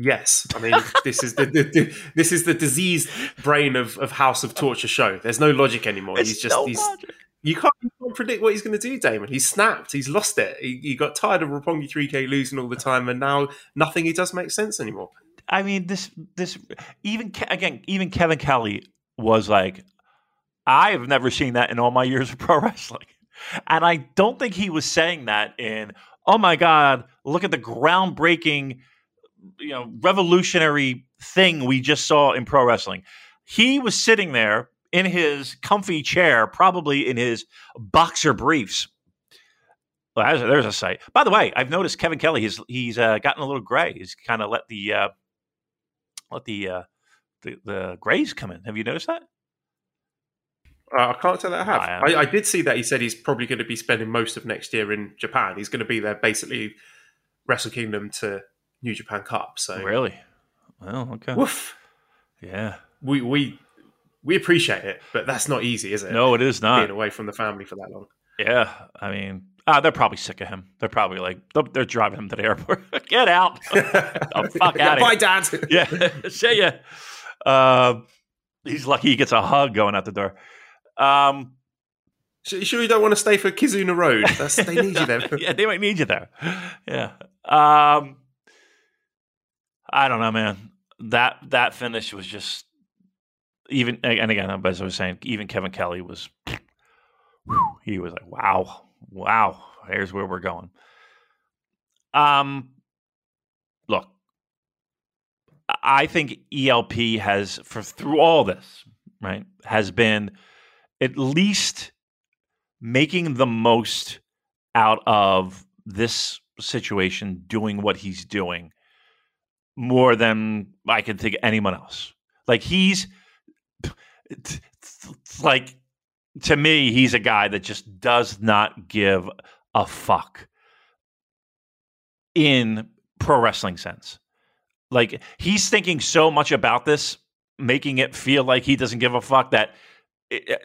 Yes, I mean this is the, the, the, this is the diseased brain of, of House of Torture Sho. There's no logic anymore. It's he's just no he's logic. you can't, you can't predict what he's going to do, Damon. He's snapped. He's lost it. He, he got tired of Roppongi 3K losing all the time, and now nothing he does makes sense anymore. I mean, this this even again, even Kevin Kelly was like, I have never seen that in all my years of pro wrestling, and I don't think he was saying that in, oh my god, look at the groundbreaking, you know, revolutionary thing we just saw in pro wrestling. He was sitting there in his comfy chair, probably in his boxer briefs. Well, there's a, there's a sight. By the way, I've noticed Kevin Kelly. He's he's uh, gotten a little gray. He's kind of let the uh, let the uh, the the grays come in. Have you noticed that? Uh, I can't say that I have. I. I, I did see that he said he's probably going to be spending most of next year in Japan. He's going to be there basically Wrestle Kingdom to New Japan Cup. So Really? Well, okay. woof. Yeah. We we we appreciate it, but that's not easy, is it? No, it is not being away from the family for that long. Yeah. I mean, ah, they're probably sick of him. They're probably like they're, driving him to the airport. Get out. the fuck Yeah, outta Bye, here. Dad. yeah. See ya. Uh, he's lucky he gets a hug going out the door. Um, You sure you don't want to stay for Kizuna Road? That's, they need you there. yeah, they might need you there. Yeah. Um, I don't know, man. That that finish was just even. And again, as I was saying, even Kevin Kelly was. He was like, "Wow, wow, here's where we're going." Um, look, I think ELP has, for through all this, right, has been at least making the most out of this situation, doing what he's doing more than I can think of anyone else. Like he's like to me, he's a guy that just does not give a fuck in pro wrestling sense. Like he's thinking so much about this, making it feel like he doesn't give a fuck that eh,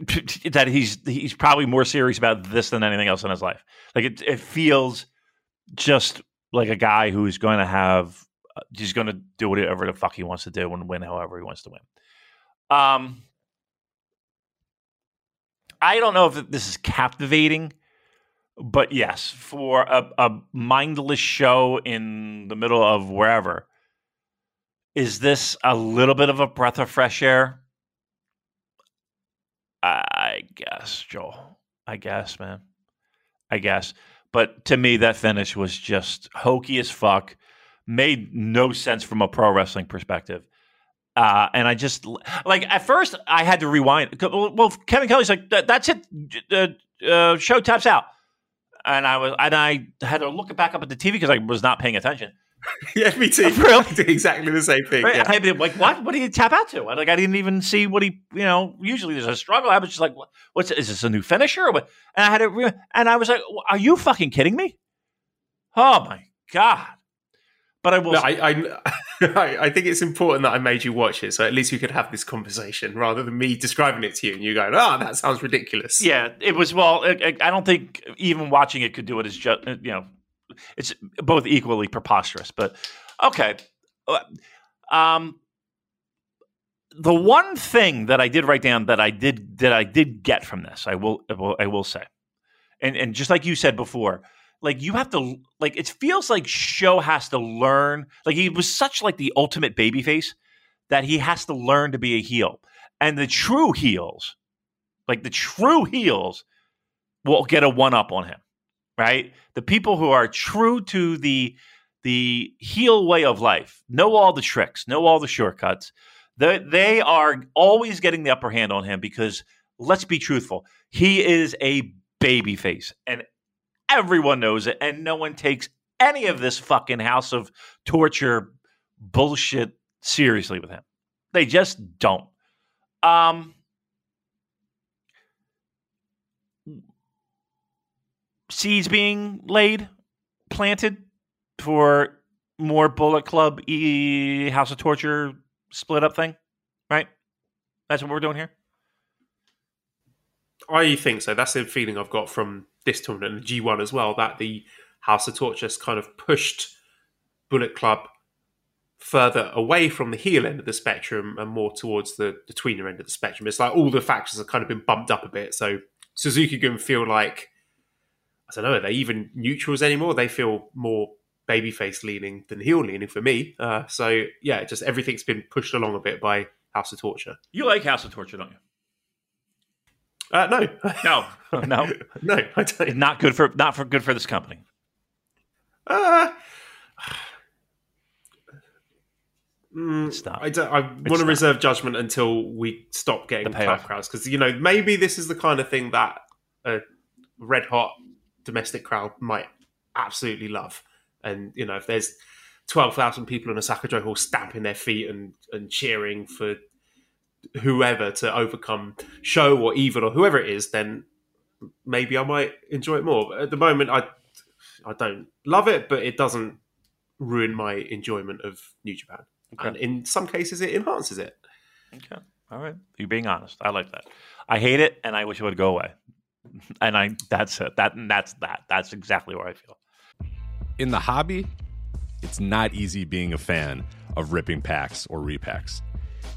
that he's he's probably more serious about this than anything else in his life. Like it, it feels just like a guy who's going to have he's going to do whatever the fuck he wants to do and win however he wants to win. Um, I don't know if this is captivating, but yes, for a, a mindless show in the middle of wherever, is this a little bit of a breath of fresh air? I guess, Joel. I guess, man. I guess. But to me, that finish was just hokey as fuck. Made no sense from a pro wrestling perspective. Uh, and I just like at first I had to rewind. Well, Kevin Kelly's like, "That's it, the uh, Sho taps out," and I was and I had to look back up at the TV because I was not paying attention. yeah, me too. Really? exactly the same thing. Right? Yeah. I'd be like, "What? What did he tap out to?" Like I didn't even see what he. You know, usually there's a struggle. I was just like, "What's is this a new finisher?" Or what? And I had to, re- and I was like, "Are you fucking kidding me?" Oh my god! But I will. No, I, I, I think it's important that I made you watch it, so at least we could have this conversation rather than me describing it to you and you going, "Oh, that sounds ridiculous." Yeah, it was. Well, I, I don't think even watching it could do it as just you know, it's both equally preposterous. But okay, um, the one thing that I did write down that I did that I did get from this, I will, I will, I will say, and and just like you said before, like you have to like it feels like Sho has to learn like he was such like the ultimate babyface that he has to learn to be a heel. And the true heels like the true heels will get a one up on him right? The people who are true to the the heel way of life know all the tricks know all the shortcuts they, they are always getting the upper hand on him because let's be truthful he is a babyface and Everyone knows it, and no one takes any of this fucking house of torture bullshit seriously with him. They just don't. Um, seeds being laid, planted for more Bullet Club e House of Torture split up thing, right? That's what we're doing here. I think so. That's the feeling I've got from this tournament and the G1 as well. That the House of Torture has kind of pushed Bullet Club further away from the heel end of the spectrum and more towards the, the tweener end of the spectrum. It's like all the factions have kind of been bumped up a bit. So Suzuki Gun feel like I don't know, are they even neutrals anymore? They feel more babyface leaning than heel leaning for me. Uh, so yeah, just everything's been pushed along a bit by House of Torture. You like House of Torture, don't you? Uh, no, no, no, no. I don't. Not good for not for good for this company. Uh, mm, Stop. I, don't, I want to reserve judgment until we stop getting tough crowds because you know maybe this is the kind of thing that a red hot domestic crowd might absolutely love, and you know if there's twelve thousand people in Osaka-jo Hall stamping their feet and and cheering for whoever to overcome Sho or evil or whoever it is, then maybe I might enjoy it more. But at the moment, I I don't love it, but it doesn't ruin my enjoyment of New Japan. Okay. And in some cases, it enhances it. Okay, all right. You're being honest. I like that. I hate it, and I wish it would go away. And I that's it. That that's that. That's exactly where I feel. In the hobby, it's not easy being a fan of ripping packs or repacks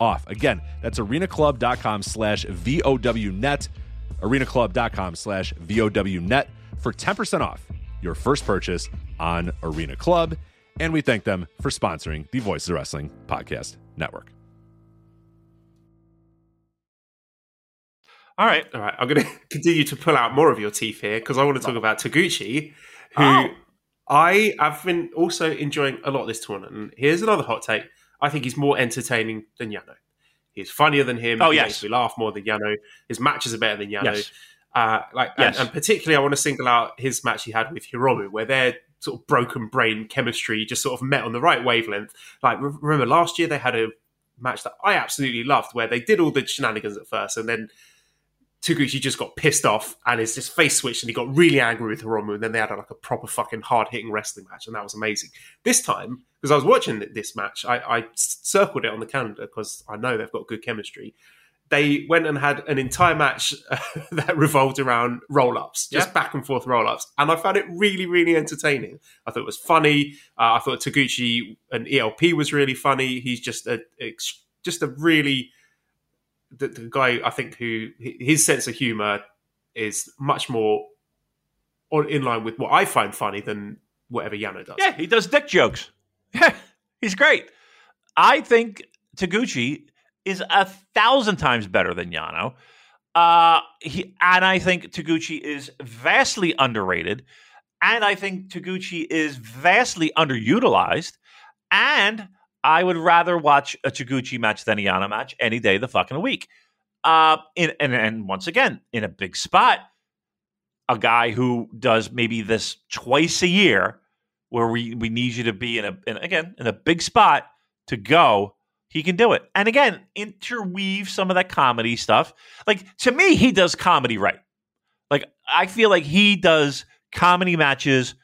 off. Again, that's arenaclub.com slash VOWnet. arenaclub.com slash VOWnet for 10% off your first purchase on Arena Club and we thank them for sponsoring the Voices of Wrestling Podcast Network. All right. All right. I'm going to continue to pull out more of your teeth here because I want to talk about Taguchi, who Oh. I have been also enjoying a lot this tournament. And here's another hot take. I think he's more entertaining than Yano. He's funnier than him. Oh, he yes. makes me laugh more than Yano. His matches are better than Yano. Yes. Uh, like, Yes. and, and particularly, I want to single out his match he had with Hiromu, where their sort of broken brain chemistry just sort of met on the right wavelength. Like, re- remember last year they had a match that I absolutely loved, where they did all the shenanigans at first, and then Taguchi just got pissed off and his just face switched, and he got really angry with Hiromu, and then they had like a proper fucking hard hitting wrestling match, and that was amazing. This time, because I was watching this match, I, I circled it on the calendar because I know they've got good chemistry they went and had an entire match that revolved around roll ups, just Yeah. back and forth roll ups. And I found it really, really entertaining. I thought it was funny. Uh, I thought Taguchi and ELP was really funny. He's just a just a really the, the guy I think who his sense of humor is much more on, in line with what I find funny than whatever Yano does. Yeah, he does dick jokes. He's great. I think Taguchi is a thousand times better than Yano. Uh, he, and I think Taguchi is vastly underrated. And I think Taguchi is vastly underutilized. And I would rather watch a Taguchi match than a Yano match any day of the fucking week. Uh, in, and, and once again, in a big spot, a guy who does maybe this twice a year where we, we need you to be in a in, again in a big spot to go. He can do it. And again interweave some of that comedy stuff. Like to me he does comedy right. Like i feel like he does comedy matches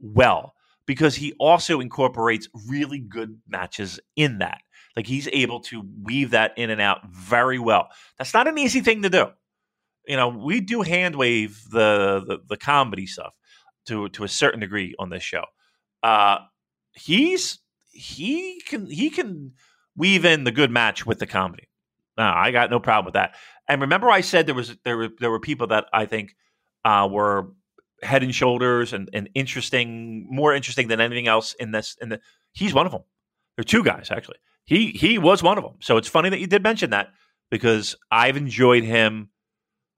well because he also incorporates really good matches in that. Like he's able to weave that in and out very well. That's not an easy thing to do. You know we do hand wave the the, the comedy stuff to to a certain degree on this show uh he's he can he can weave in the good match with the comedy. No, i got no problem with that. And remember i said there was there were there were people that i think uh were head and shoulders and, and interesting more interesting than anything else in this in the he's one of them there are two guys actually. He he was one of them so it's funny that you did mention that because i've enjoyed him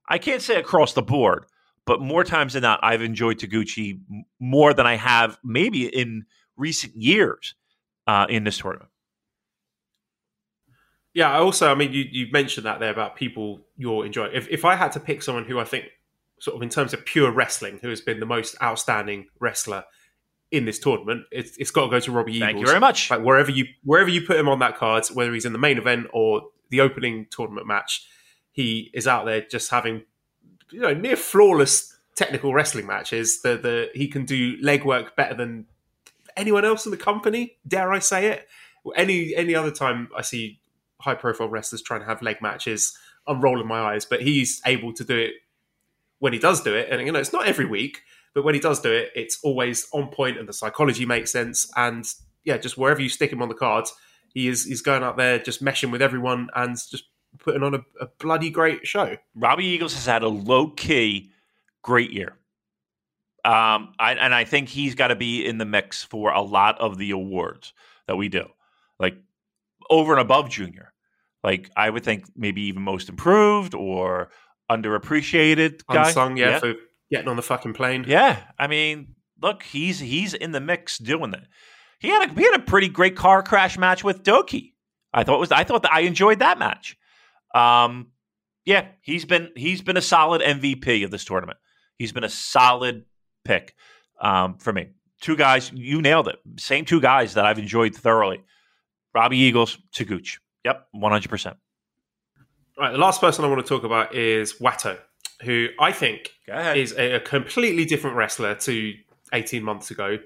i can't say across the board but more times than not, I've enjoyed Taguchi more than I have maybe in recent years uh, in this tournament. Yeah, I also, I mean, you, you mentioned that there about people you're enjoying. If, if I had to pick someone who I think, sort of in terms of pure wrestling, who has been the most outstanding wrestler in this tournament, it's, it's got to go to Robbie Eagles. Thank you very much. Like wherever you wherever you put him on that card, whether he's in the main event or the opening tournament match, he is out there just having you know near flawless technical wrestling matches. The the he can do leg work better than anyone else in the company. Dare I say it? Any any other time I see high profile wrestlers trying to have leg matches, I'm rolling my eyes. But he's able to do it when he does do it, and you know it's not every week, but when he does do it, it's always on point, and the psychology makes sense. And yeah, just wherever you stick him on the cards, he is he's going out there just meshing with everyone and just putting on a, a bloody great show. Robbie Eagles has had a low key great year. Um, I, and I think he's got to be in the mix for a lot of the awards that we do, like over and above junior. Like I would think maybe even most improved or underappreciated guy. Unsung, yeah, for getting on the fucking plane. Yeah, I mean, look, he's he's in the mix doing that. He had a he had a pretty great car crash match with Douki. I thought was I thought that I enjoyed that match. Um, yeah, he's been he's been a solid MVP of this tournament. He's been a solid pick um, for me. Two guys, you nailed it. Same two guys that I've enjoyed thoroughly. Robbie Eagles, Taguchi. Yep, 100%. All right, the last person I want to talk about is Wato, who I think is a, a completely different wrestler to 18 months ago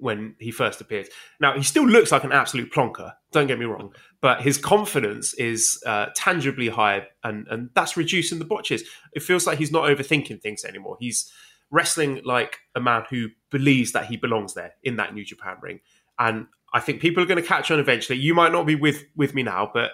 when he first appeared. Now, he still looks like an absolute plonker, don't get me wrong, but his confidence is uh, tangibly higher, and, and that's reducing the botches. It feels like he's not overthinking things anymore. He's wrestling like a man who believes that he belongs there in that New Japan ring. And I think people are going to catch on eventually. You might not be with, with me now, but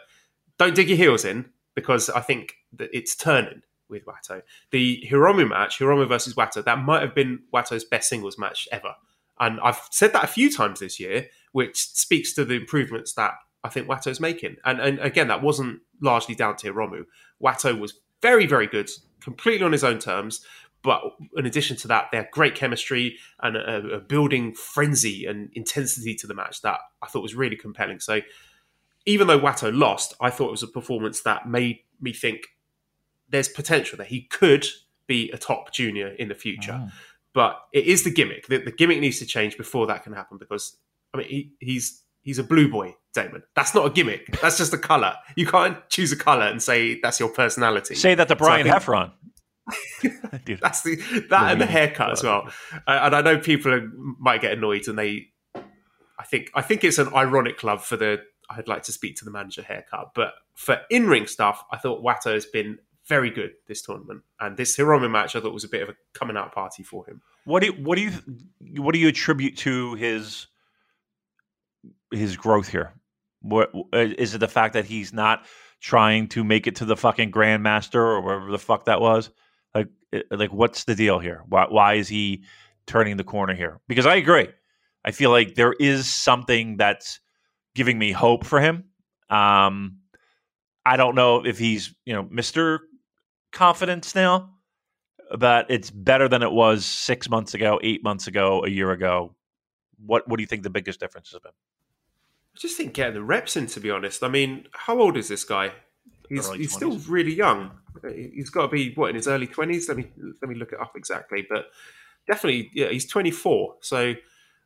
don't dig your heels in because I think that it's turning with Wato. The Hiromu match, Hiromu versus Wato, that might have been Wato's best singles match ever. And I've said that a few times this year, which speaks to the improvements that I think Wato's making. And, and again, that wasn't largely down to Hiromu. Wato was very, very good, completely on his own terms. But in addition to that, they had great chemistry and a, a building frenzy and intensity to the match that I thought was really compelling. So even though Wato lost, I thought it was a performance that made me think there's potential that he could be a top junior in the future. Oh. But it is the gimmick. The, the, gimmick needs to change before that can happen because I mean he, he's he's a blue boy, Damon. That's not a gimmick. That's just a color. You can't choose a color and say that's your personality. Say that to Brian so think, Heffron. that's the that and the haircut as well. Uh, and I know people are, might get annoyed, and they. I think I think it's an ironic love for the. I'd like to speak to the manager haircut, but for in ring stuff, I thought Wato has been very good this tournament, and this Hiromu match I thought was a bit of a coming out party for him. What do you, what do you what do you attribute to his his growth here? What is it? The fact that he's not trying to make it to the fucking grandmaster or wherever the fuck that was? Like, like what's the deal here? Why why is he turning the corner here? Because I agree. I feel like there is something that's giving me hope for him. Um, I don't know if he's you know Mister Confidence now, but it's better than it was six months ago, eight months ago, a year ago. What what do you think the biggest difference has been? I just think getting the reps in. To be honest, I mean, how old is this guy? He's he's still really young. He's got to be what in his early twenties. Let me let me look it up exactly, but definitely, yeah, he's twenty four. So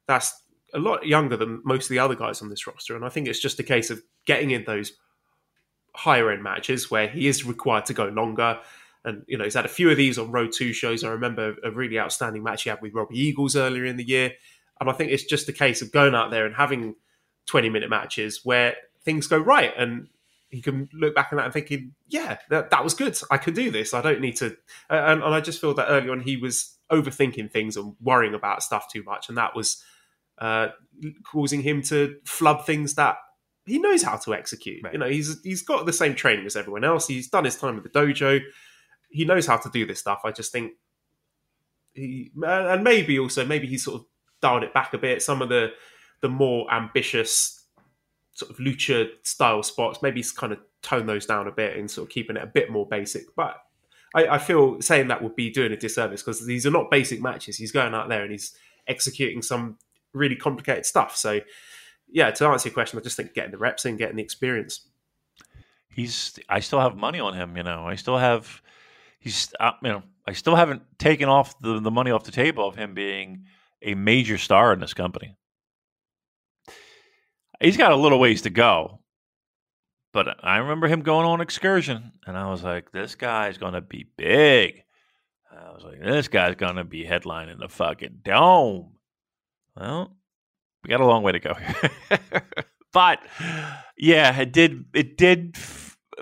that's a lot younger than most of the other guys on this roster. And I think it's just a case of getting in those higher end matches where he is required to go longer. And you know he's had a few of these on Road Two shows. I remember a really outstanding match he had with Robbie Eagles earlier in the year, and I think it's just a case of going out there and having twenty minute matches where things go right, and he can look back on that and thinking, yeah, that, that was good. I can do this. I don't need to. And, and, I just feel that early on he was overthinking things and worrying about stuff too much, and that was uh, causing him to flub things that he knows how to execute. Right. You know, he's he's got the same training as everyone else. He's done his time with the dojo. He knows how to do this stuff. I just think he and maybe also maybe he sort of dialed it back a bit. Some of the the more ambitious sort of lucha style spots. Maybe he's kind of tone those down a bit and sort of keeping it a bit more basic. But I, I feel saying that would be doing a disservice because these are not basic matches. He's going out there and he's executing some really complicated stuff. So yeah, to answer your question, I just think getting the reps in, getting the experience. He's. I still have money on him. You know, I still have. He's. Uh, you know, I still haven't taken off the the money off the table of him being a major star in this company he's got a little ways to go. But I remember him going on excursion, and I was like, "This guy's gonna be big." I was like, "This guy's gonna be headlining the fucking dome." Well, we got a long way to go here, but yeah, it did. It did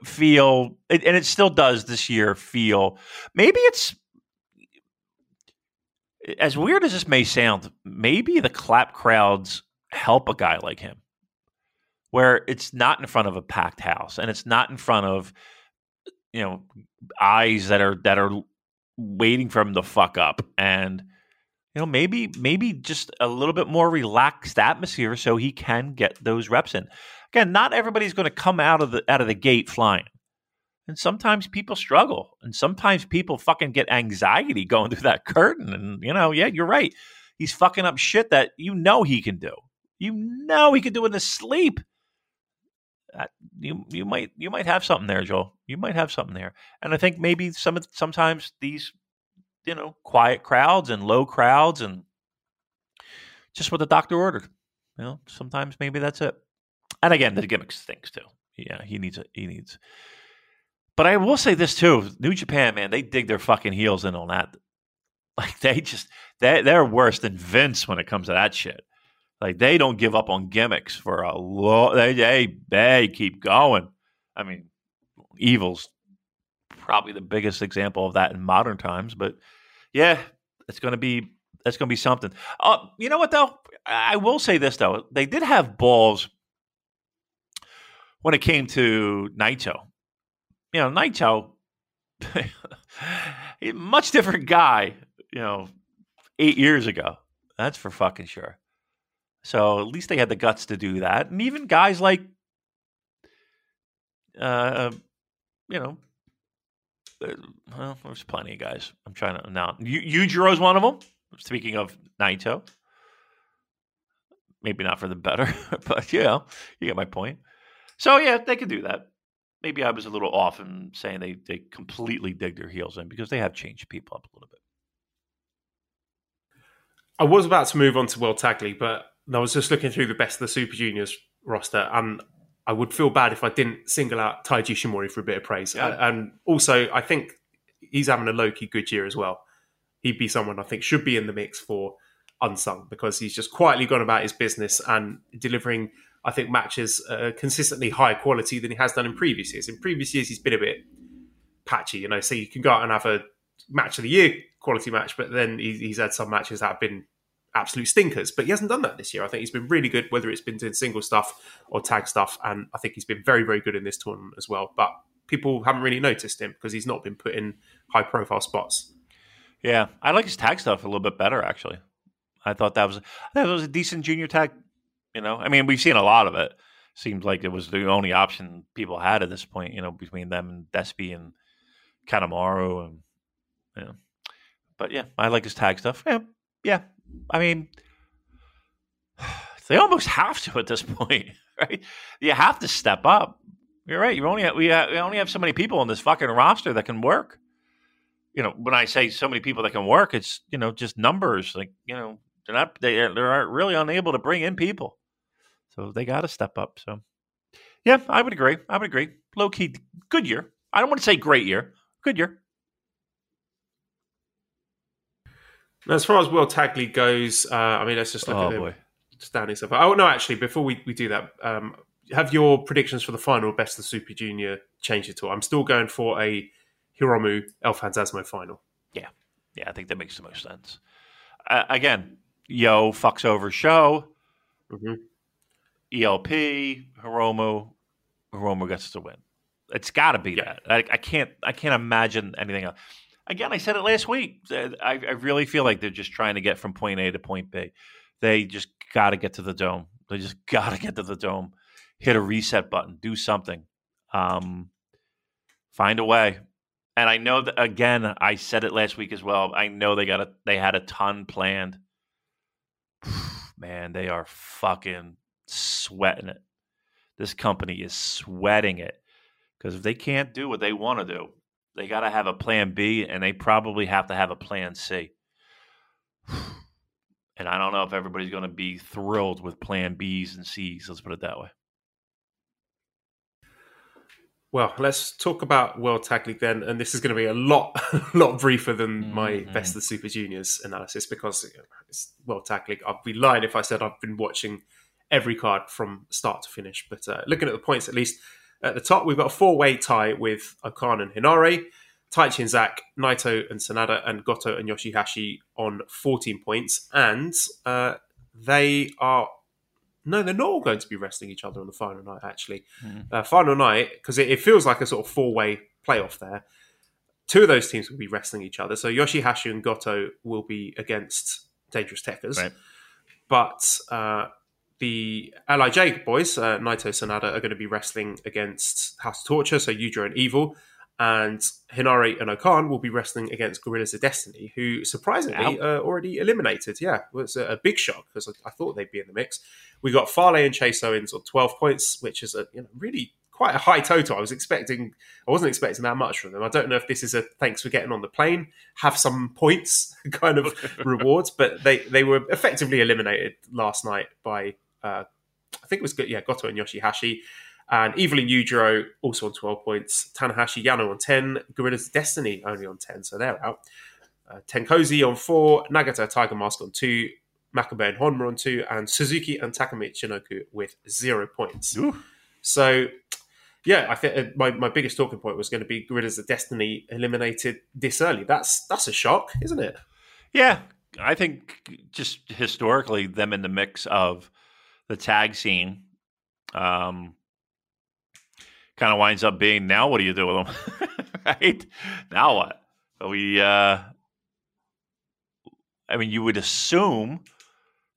feel, and it still does this year. Feel maybe it's as weird as this may sound. Maybe the clap crowds help a guy like him where it's not in front of a packed house and it's not in front of you know eyes that are that are waiting for him to fuck up and you know maybe maybe just a little bit more relaxed atmosphere so he can get those reps in again not everybody's going to come out of the out of the gate flying and sometimes people struggle and sometimes people fucking get anxiety going through that curtain and you know yeah you're right he's fucking up shit that you know he can do you know he can do in his sleep uh, you you might you might have something there, Joel. You might have something there, and I think maybe some sometimes these you know, quiet crowds and low crowds and just what the doctor ordered. You know, sometimes maybe that's it. And again, the gimmicks stinks too. Yeah, he needs it. He needs. But I will say this too: New Japan, man, they dig their fucking heels in on that. Like they just they they're worse than Vince when it comes to that shit. Like they don't give up on gimmicks for a long. They they they keep going. I mean, Evil's probably the biggest example of that in modern times. But yeah, it's going to be it's going to be something. Uh, you know what though? I will say this though: they did have balls when it came to Naito. You know, Naito, much different guy. You know, eight years ago. That's for fucking sure. So at least they had the guts to do that, and even guys like, uh, you know, uh, well, there's plenty of guys. I'm trying to now. Yujiro is one of them. Speaking of Naito, maybe not for the better, but you know, you get my point. So yeah, they could do that. Maybe I was a little off in saying they they completely dig their heels in because they have changed people up a little bit. I was about to move on to World Tag League, but I was just looking through the best of the Super Juniors roster, and I would feel bad if I didn't single out Taiji Ishimori for a bit of praise. Yeah. And also, I think he's having a low key good year as well. He'd be someone I think should be in the mix for unsung because he's just quietly gone about his business and delivering, I think, matches uh, consistently higher quality than he has done in previous years. In previous years, he's been a bit patchy, you know. So you can go out and have a match of the year quality match, but then he's had some matches that have been absolute stinkers. But he hasn't done that this year. I think he's been really good, whether it's been doing single stuff or tag stuff. And I think he's been very, very good in this tournament as well. But people haven't really noticed him because he's not been put in high profile spots. Yeah, I like his tag stuff a little bit better actually. I thought that was that was a decent junior tag. You know, I mean, we've seen a lot of it. Seems like it was the only option people had at this point. You know, between them and Despy and Kanemaru and yeah. But yeah, I like his tag stuff. Yeah, yeah, I mean, they almost have to at this point, right? You have to step up. You're right. You only have, we, have, we only have so many people on this fucking roster that can work. You know, when I say so many people that can work, it's you know just numbers. Like you know, they're not they they're really unable to bring in people, so they got to step up. So, yeah, I would agree. I would agree. Low key, good year. I don't want to say great year. Good year. Now, As far as World Tag League goes, uh, I mean, let's just look oh, at the standing stuff. Oh no, actually, before we, we do that, um, have your predictions for the final Best of Super Junior changed at all? I'm still going for a Hiromu El Phantasmo final. Yeah, yeah, I think that makes the most sense. Uh, again, Yo fucks over Sho. Mm-hmm. ELP Hiromu Hiromu gets to win. It's got to be yeah. that. I, I, can't. I can't imagine anything else again, I said it last week. I, I really feel like they're just trying to get from point A to point B. They just got to get to the dome. They just got to get to the dome, hit a reset button, do something, um, find a way. And I know that again. I said it last week as well. I know they got a they had a ton planned. Man, they are fucking sweating it. This company is sweating it because if they can't do what they want to do, they got to have a plan B, and they probably have to have a plan C. And I don't know if everybody's going to be thrilled with plan Bs and Cs. Let's put it that way. Well, let's talk about World Tag League then, and this is going to be a lot, lot briefer than mm-hmm. my best of the Super Juniors analysis because it's World Tag League. I'd be lying if I said I've been watching every card from start to finish. But uh, looking at the points, at least at the top, we've got a four-way tie with O-Khan and Taichi and Zack, Naito and Sanada, and Goto and Yoshihashi on 14 points. And uh, they are no, they're not all going to be wrestling each other on the final night. Actually, mm. uh, final night because it, it, feels like a sort of four-way playoff there. Two of those teams will be wrestling each other. So Yoshihashi and Goto will be against Dangerous Tekkers, right. but uh, the LIJ boys, uh, Naito Sanada, are going to be wrestling against House of Torture, so Yujiro and Evil. And Henare and O-Khan will be wrestling against Guerrillas of Destiny, who surprisingly uh, already eliminated. Yeah, it was a, a big shock because I, I, thought they'd be in the mix. We got Fale and Chase Owens on 12 points, which is a you know, really quite a high total. I was expecting, I wasn't expecting that much from them. I don't know if this is a thanks for getting on the plane, have some points kind of rewards, but they they were effectively eliminated last night by uh, I think it was good, yeah, Goto and Yoshihashi. And Evil and Yujiro also on 12 points. Tanahashi Yano on 10. Guerrillas Destiny only on 10, so they're out. Uh, TenCozy on 4. Nagata Tiger Mask on 2. Makabe and Honma on 2. And Suzuki and Taka Michinoku with 0 points. Ooh. So, yeah, I think uh, my, my biggest talking point was going to be Guerrillas Destiny eliminated this early. That's that's a shock, isn't it? Yeah, I think just historically, them in the mix of the tag scene, um, kind of winds up being now. What do you do with them, right? Now what? We, uh, I mean, you would assume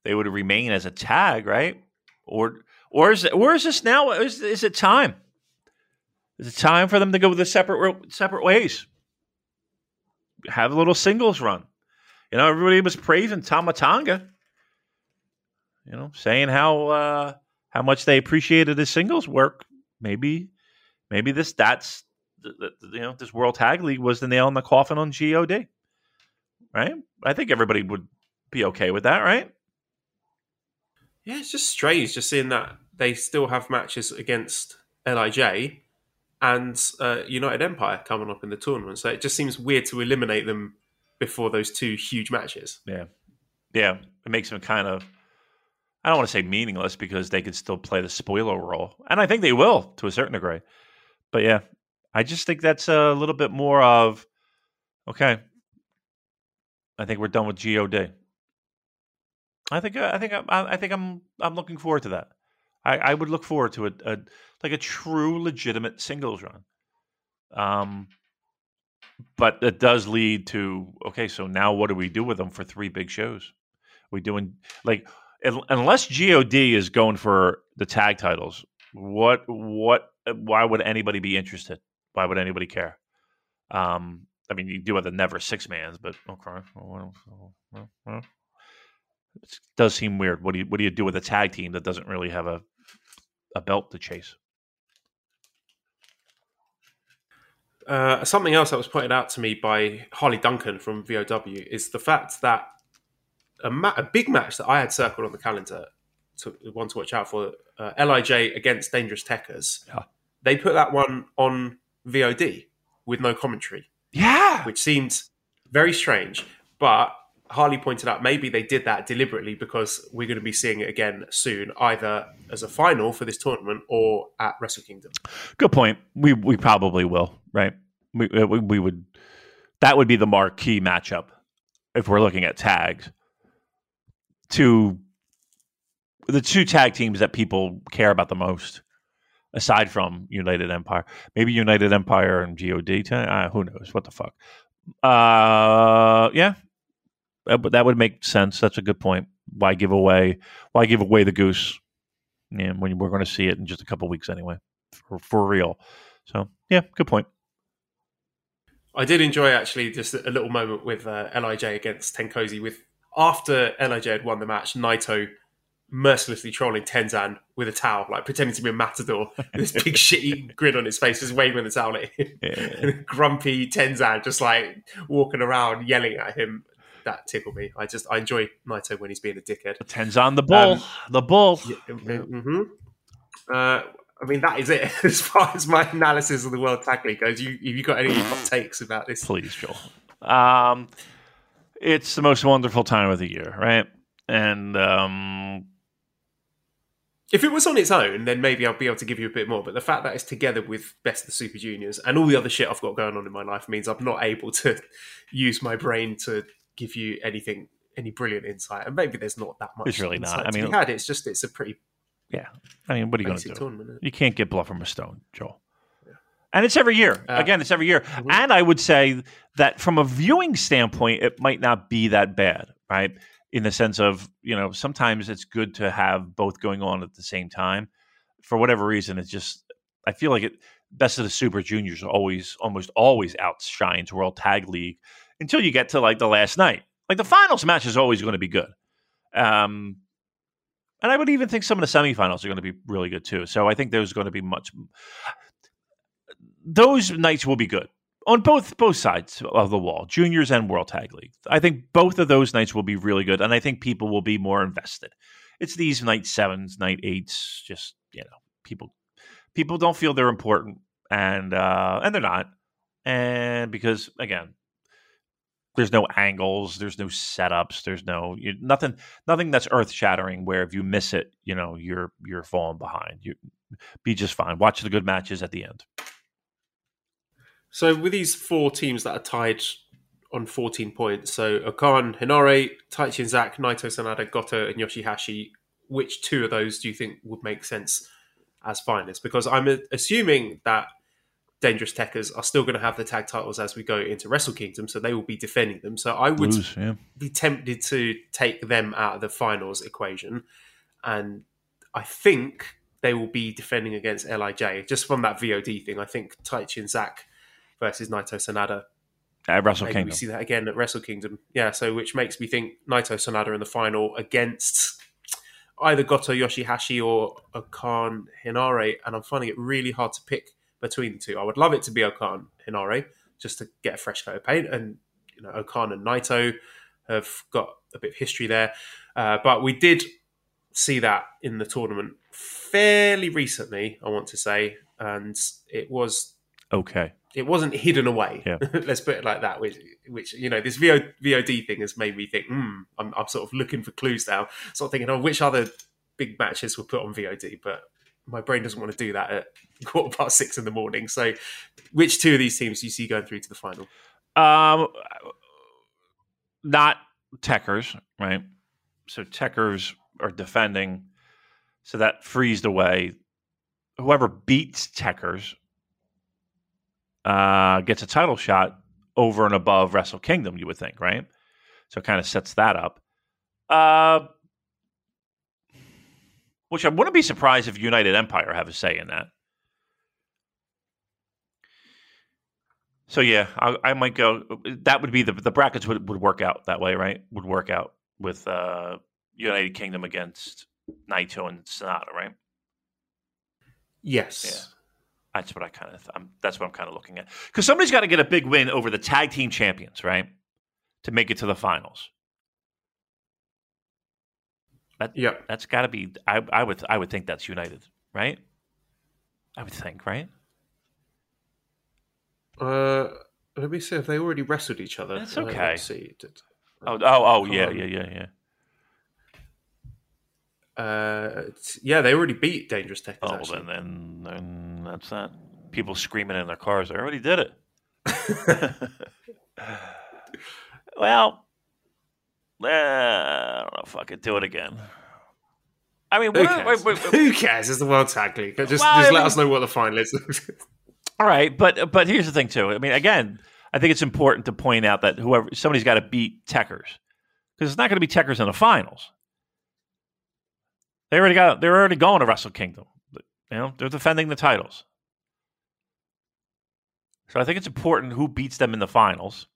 they would remain as a tag, right? Or, or is it, or is this now? Is, is it time? Is it time for them to go the separate separate ways? Have a little singles run. You know, everybody was praising Tama Tonga. You know, saying how uh, how much they appreciated his singles work. Maybe, maybe this that's you know this World Tag League was the nail in the coffin on God. Right? I think everybody would be okay with that, right? Yeah, it's just strange just seeing that they still have matches against LIJ and uh, United Empire coming up in the tournament. So it just seems weird to eliminate them before those two huge matches. Yeah, yeah, it makes them kind of. I don't want to say meaningless because they could still play the spoiler role, and I think they will to a certain degree. But yeah, I just think that's a little bit more of okay. I think we're done with God. I think I think I, I think I'm I'm looking forward to that. I, I would look forward to a, a like a true legitimate singles run. Um, but it does lead to okay. So now what do we do with them for three big shows? We doing like unless God is going for the tag titles. What what? Why would anybody be interested? Why would anybody care? Um, I mean, you do have the never six mans, but okay. It does seem weird. What do you what do you do with a tag team that doesn't really have a a belt to chase? Uh, something else that was pointed out to me by Harley Duncan from VOW is the fact that a, ma- a big match that I had circled on the calendar, to one to watch out for, uh, LIJ against Dangerous Tekkers. Yeah. They put that one on VOD with no commentary, Yeah, which seemed very strange. But Harley pointed out maybe they did that deliberately because we're going to be seeing it again soon, either as a final for this tournament or at Wrestle Kingdom. good point. We we probably will, right? We we, we would that would be the marquee matchup if we're looking at tags. To the two tag teams that people care about the most, aside from United Empire, maybe United Empire and God. Uh, who knows? What the fuck? Uh, yeah, but that would make sense. That's a good point. Why give away? Why give away the goose? Yeah, when we're going to see it in just a couple weeks anyway, for, for real. So yeah, good point. I did enjoy actually just a little moment with uh, LIJ against TenCozy. With after LIJ had won the match, Naito mercilessly trolling Tenzan with a towel, like pretending to be a matador, this big shitty grin on his face, just waving the towel at him. Yeah. Grumpy Tenzan just like walking around yelling at him. That tickled me. I just I enjoy Naito when he's being a dickhead. Tenzan the bull, Um, the bull. hmm Uh, I mean, that is it as far as my analysis of the World Tag League goes. You, have you got any takes about this? Please, Joel. Um, it's the most wonderful time of the year, right? And um, If it was on its own, then maybe I'll be able to give you a bit more. But the fact that it's together with Best of the Super Juniors and all the other shit I've got going on in my life means I'm not able to use my brain to give you anything, any brilliant insight. And maybe there's not that much. It's really not. I mean- had. it's just it's a pretty yeah, I mean, what are you going to do? tournament. You can't get bluff from a stone, Joel. And it's every year. Uh, Again, it's every year. mhm. And I would say that from a viewing standpoint, it might not be that bad, right? In the sense of, you know, sometimes it's good to have both going on at the same time. For whatever reason, it's just, I feel like it, best of the Super Juniors always, almost always outshines World Tag League until you get to like the last night. Like the finals match is always going to be good. Um, And I would even think some of the semifinals are going to be really good too. So I think there's going to be much. Those nights will be good on both both sides of the wall, juniors and World Tag League. I think both of those nights will be really good, and I think people will be more invested. It's these night sevens, night eights, just you know, people people don't feel they're important, and uh, and they're not, and because again, there's no angles, there's no setups, there's no you, nothing, nothing that's earth shattering. Where if you miss it, you know, you're you're falling behind. You be just fine. Watch the good matches at the end. So with these four teams that are tied on 14 points, so O-Khan, Henare, Taichi and Zack, Naito, Sanada, Goto, and Yoshihashi, which two of those do you think would make sense as finalists? Because I'm assuming that Dangerous Tekkers are still going to have the tag titles as we go into Wrestle Kingdom, so they will be defending them. So I would Lose, yeah. be tempted to take them out of the finals equation, and I think they will be defending against LIJ just from that VOD thing. I think Taichi and Zack versus Naito Sanada. At Wrestle Maybe Kingdom. we see that again at Wrestle Kingdom. Yeah, so which makes me think Naito Sanada in the final against either Goto Yoshihashi or O-Khan Henare, and I'm finding it really hard to pick between the two. I would love it to be O-Khan Henare just to get a fresh coat of paint, and you know O-Khan and Naito have got a bit of history there, uh, but we did see that in the tournament fairly recently. I want to say, and it was Okay. It wasn't hidden away. Yeah. Let's put it like that. Which, which you know, this VO, VOD thing has made me think. Hmm, I'm, I'm sort of looking for clues now. Sort of thinking, oh, which other big matches were put on VOD? But my brain doesn't want to do that at quarter past six in the morning. So, which two of these teams do you see going through to the final? Um, not Tekkers, right? So Tekkers are defending, so that frees the way. Whoever beats Tekkers uh, gets a title shot over and above Wrestle Kingdom. You would think, right? So it kind of sets that up. Uh, which I wouldn't be surprised if United Empire have a say in that. So yeah, I, I might go. That would be the the brackets would, would work out that way, right? Would work out with uh, United Kingdom against Naito and Sanada, right? Yes. That's what I kind of. I'm, that's what I'm kind of looking at because somebody's got to get a big win over the tag team champions, right, to make it to the finals. That Yeah. that's got to be. I, I would I would think that's United, right? I would think, right? Uh, let me see if they already wrestled each other. That's Uh, okay. let's see. Did- Oh oh oh yeah yeah yeah yeah. Uh, yeah, they already beat Dangerous Tech. Oh, actually. then, then, then that's that. People screaming in their cars. I already did it. well, eh, I don't know if I could do it again. I mean, Who cares? wait, wait, wait. Who cares? It's the World Tag League. Just, Well, just I let mean- us know what the final is. all right, but but here's the thing too. I mean, again, I think it's important to point out that whoever somebody's got to beat Tekkers because it's not going to be Tekkers in the finals. They already got. They're already going to Wrestle Kingdom. You know, they're defending the titles. So I think it's important who beats them in the finals.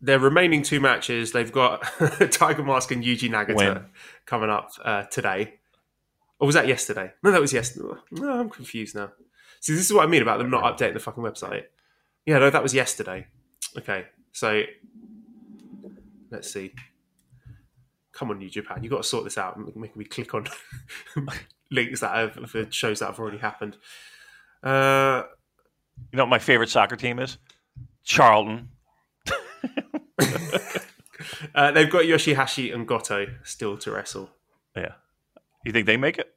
Their remaining two matches, they've got Tiger Mask and Yuji Nagata coming up uh, today. Or was that yesterday? No, that was yesterday. No, I'm confused now. See, this is what I mean about them not updating the fucking website. Yeah, no, that was yesterday. Okay, so let's see. Come on, New Japan, you've got to sort this out. Making me click on links that have for shows that have already happened. Uh, You know what my favorite soccer team is? Charlton. uh, they've got Yoshihashi and Goto still to wrestle. Yeah. You think they make it?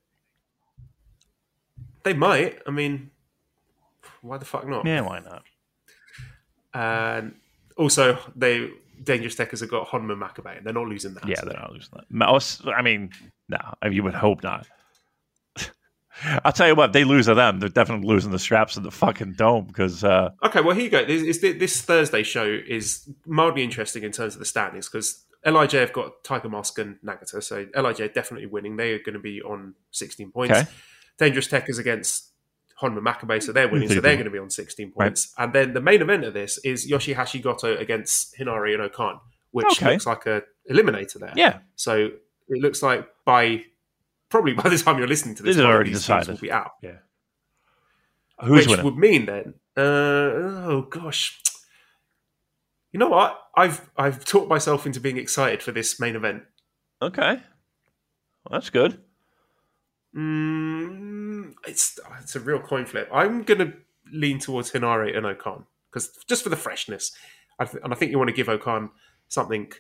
They might. I mean, why the fuck not? Yeah, why not? And also, they Dangerous Tekkers have got Honma Makabe, and they're not losing that. Yeah, they're not losing that. I mean, no, I mean, you would hope not. I'll tell you what, if they lose to them, they're definitely losing the straps of the fucking dome because uh, Okay, well, here you go. This, this, Thursday show is mildly interesting in terms of the standings because LIJ have got Tiger Mask and Nagata, so LIJ definitely winning. They are going to be on 16 points. Okay. Dangerous Tekkers against Honma Makabe, so they're winning, so they they're going to be on 16 points. And then the main event of this is Yoshihashi Goto against Henare and O-Khan, which Okay. looks like a eliminator there. yeah, So it looks like by probably by the time you're listening to this, This is already decided. will be out. Yeah. Who's which winning? would mean then, uh, oh gosh, you know what? I've I've talked myself into being excited for this main event. Okay, well, that's good. Mm, it's oh, it's a real coin flip. I'm gonna lean towards Henare and O-Khan because just for the freshness, I th- and I think you want to give O-Khan something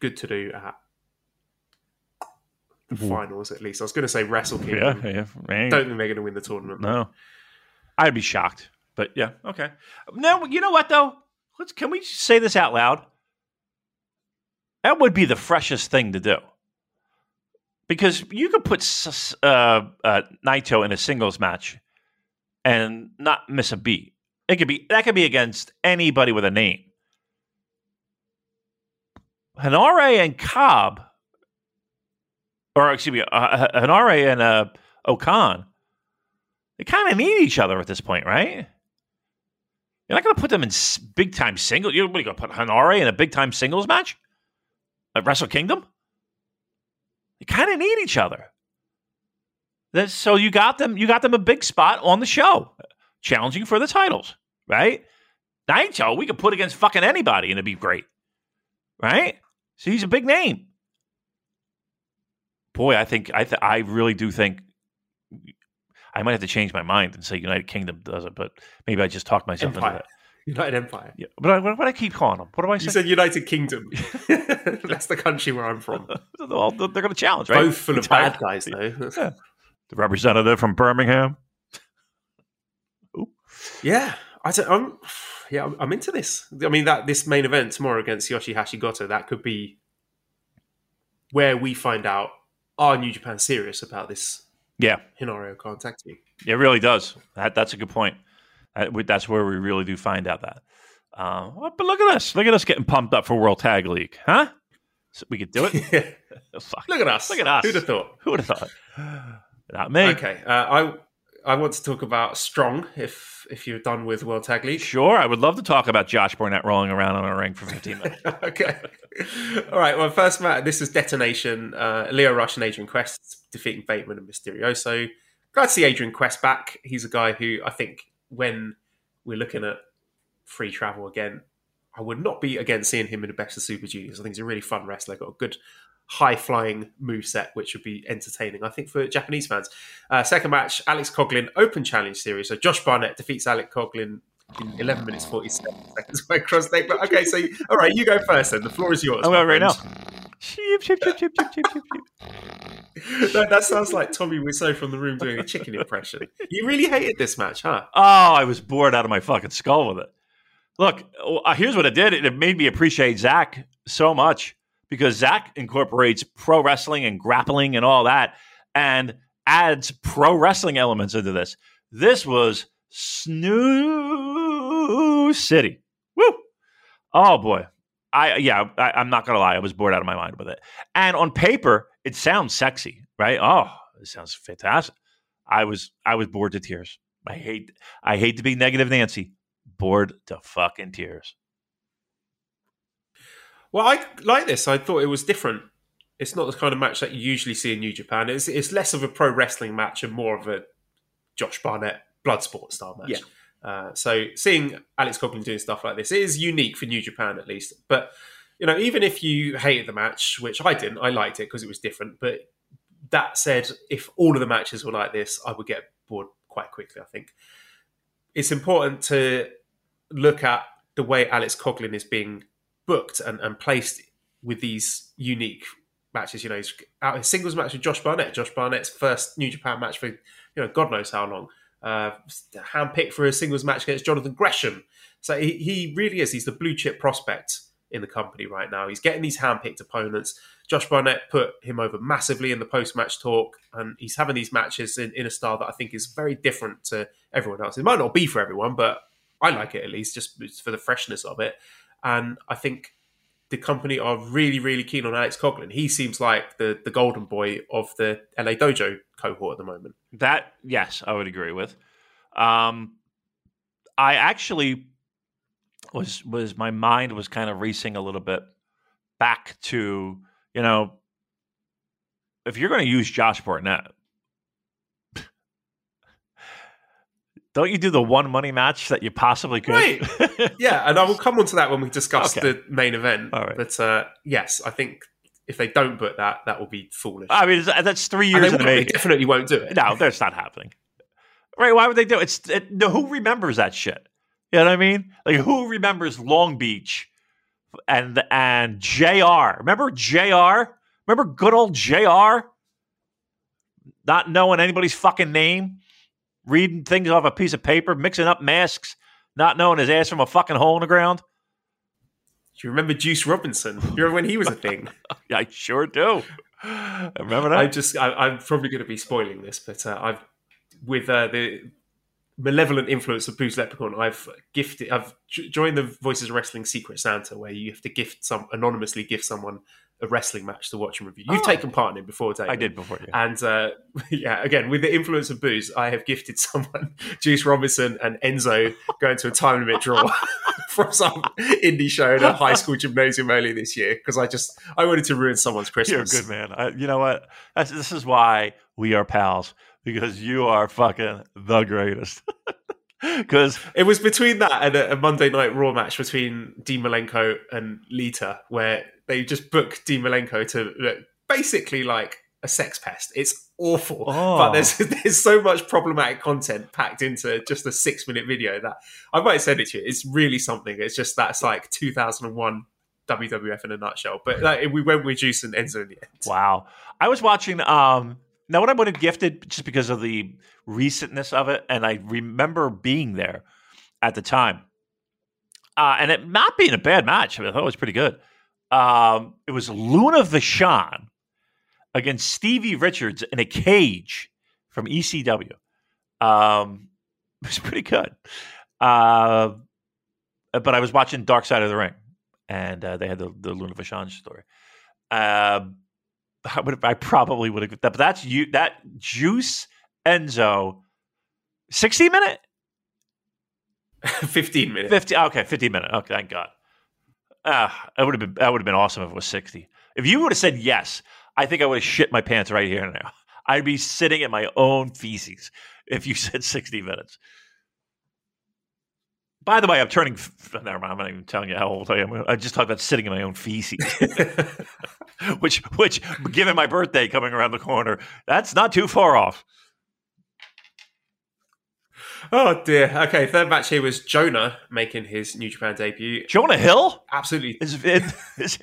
good to do at the finals at least. I was going to say Wrestle Yeah, Kingdom. yeah. man. Don't think they're going to win the tournament. No, I'd be shocked. But yeah, okay. No, you know what though? Let's can we say this out loud? That would be the freshest thing to do, because you could put uh, uh, Naito in a singles match and not miss a beat. It could be that could be against anybody with a name. Henare and Cobb, or excuse me, uh, Henare and uh, O-Khan they kind of need each other at this point, right? You're not going to put them in big time singles. You're going to put Henare in a big time singles match at Wrestle Kingdom. They kind of need each other. That's, so you got them. You got them a big spot on the show, challenging for the titles, right? Naito, we could put against fucking anybody and it'd be great, right? So he's a big name. Boy, I think I th- I really do think I might have to change my mind and say United Kingdom does it, but maybe I just talked myself into Empire. that. United Empire. Yeah, but I, what do I keep calling them? What do I You said United Kingdom. That's the country where I'm from. Well, they're going to challenge, right? Both full of bad guys, though. Yeah. The representative from Birmingham. Yeah, I don't, I'm. Yeah, I'm, I'm into this. I mean, that this main event tomorrow against Yoshihashi Goto, that could be where we find out are New Japan serious about this Yeah, tag team. it really does. That, that's a good point. We- That's where we really do find out that. Uh, but look at us. Look at us getting pumped up for World Tag League, huh? So we could do it. Fuck. Look at us. Look at us. Who'd have thought? Who would have thought? Not me. Okay, uh, I I want to talk about Strong. If if you're done with World Tag League, Sure, I would love to talk about Josh Barnett rolling around on a ring for 15 minutes. okay. All right. Well, first match. This is Detonation. Uh, Lio Rush and Adrian Quest defeating Bateman and Misterioso. Glad to see Adrian Quest back. He's a guy who I think when we're looking at free travel again, I would not be against seeing him in the best of Super Juniors. I think he's a really fun wrestler. Got a good high flying move set, which would be entertaining, I think, for Japanese fans. Uh, second match, Alex Coughlin Open Challenge Series. So Josh Barnett defeats Alex Coughlin in 11 minutes 47 seconds by cross leg. But okay, so all right, you go first then. The floor is yours. I'm going right now. Friend. Cheep, cheep, cheep, cheep, cheep, cheep, cheep, cheep. that, that sounds like Tommy Wiseau from the room doing a chicken impression. You really hated this match, huh? Oh, I was bored out of my fucking skull with it. Look, uh, here's what it did. It made me appreciate Zack so much because Zack incorporates pro wrestling and grappling and all that and adds pro wrestling elements into this. This was Snoo City. Woo! Oh boy. I yeah, I, I'm not gonna lie, I was bored out of my mind with it. And on paper, it sounds sexy, right? Oh, it sounds fantastic. I was I was bored to tears. I hate I hate to be negative Nancy. Bored to fucking tears. Well, I like this. I thought it was different. It's not the kind of match that you usually see in New Japan. It's, it's less of a pro wrestling match and more of a Josh Barnett blood sport style match. Yeah. Uh, so seeing Alex Coughlin doing stuff like this is unique for New Japan at least. But you know, even if you hated the match, which I didn't, I liked it because it was different. But that said, if all of the matches were like this, I would get bored quite quickly. I think it's important to look at the way Alex Coughlin is being booked and, and placed with these unique matches. You know, he's out his singles match with Josh Barnett. Josh Barnett's first New Japan match for you know God knows how long. Uh, handpicked for a singles match against Jonathan Gresham. So he, he really is. He's the blue chip prospect in the company right now. He's getting these handpicked opponents. Josh Barnett put him over massively in the post match talk, and he's having these matches in, in a style that I think is very different to everyone else. It might not be for everyone, but I like it at least just for the freshness of it. And I think the company are really, really keen on Alex Coughlin. He seems like the, the golden boy of the LA Dojo cohort at the moment. That yes, I would agree with. Um, I actually was was my mind was kind of racing a little bit back to you know if you're going to use Josh Barnett, don't you do the one money match that you possibly could? Right. yeah, and I will come on to that when we discuss Okay. the main event. All right. But uh, yes, I think if they don't put that, that will be foolish. I mean, that's three years they, in the they definitely won't do it. No, that's not happening. Right? Why would they do it? It's it, no, who remembers that shit? You know what I mean? Like who remembers Long Beach and and Jr. Remember Jr. Remember good old Jr. Not knowing anybody's fucking name, reading things off a piece of paper, mixing up masks, not knowing his ass from a fucking hole in the ground. Do you remember Juice Robinson? Do you remember when he was a thing? Yeah, I sure do. I remember that. I just, I, I'm probably going to be spoiling this, but uh, I've, with uh, the malevolent influence of Booze Leprechaun, I've gifted, I've joined the Voices of Wrestling Secret Santa, where you have to gift some anonymously gift someone a wrestling match to watch and review. You've Oh. taken part in it before, David. I did before. Yeah. And uh, yeah, again, with the influence of booze, I have gifted someone Juice Robinson and Enzo going to a time limit draw from some indie show at a high school gymnasium earlier this year because I just I wanted to ruin someone's Christmas. You're a good man. I, you know what? That's, this is why we are pals because you are fucking the greatest. Because It was between that and a, a Monday Night Raw match between Dean Malenko and Lita, where they just book Dean Malenko to look basically like a sex pest. It's awful, Oh. but there's there's so much problematic content packed into just a six minute video that I might send it to you. It's really something. It's just that's like 2001 WWF in a nutshell. But like, we went with Juice and Enzo in the end. wow, I was watching. Um, now what I would have gifted just because of the recentness of it, and I remember being there at the time, uh, and it not being a bad match. I, mean, I thought it was pretty good. Um, it was Luna Vachon against Stevie Richards in a cage from ECW. Um, it was pretty good. Uh, but I was watching Dark Side of the Ring, and uh, they had the, the Luna Vachon story. Uh, I would I probably would have, but that's you. That Juice Enzo, sixty minute, 15 minutes. fifty. Okay, fifteen minute. Okay, thank God. Ah, that would have been that would have been awesome if it was sixty. If you would have said yes, I think I would have shit my pants right here and now. I'd be sitting in my own feces if you said sixty minutes. By the way, I'm turning. Never mind. I'm not even telling you how old I am. I just talked about sitting in my own feces, which, which, given my birthday coming around the corner, that's not too far off. Oh dear. Okay, third match here was Jonah making his New Japan debut. Jonah Hill Absolutely. is, is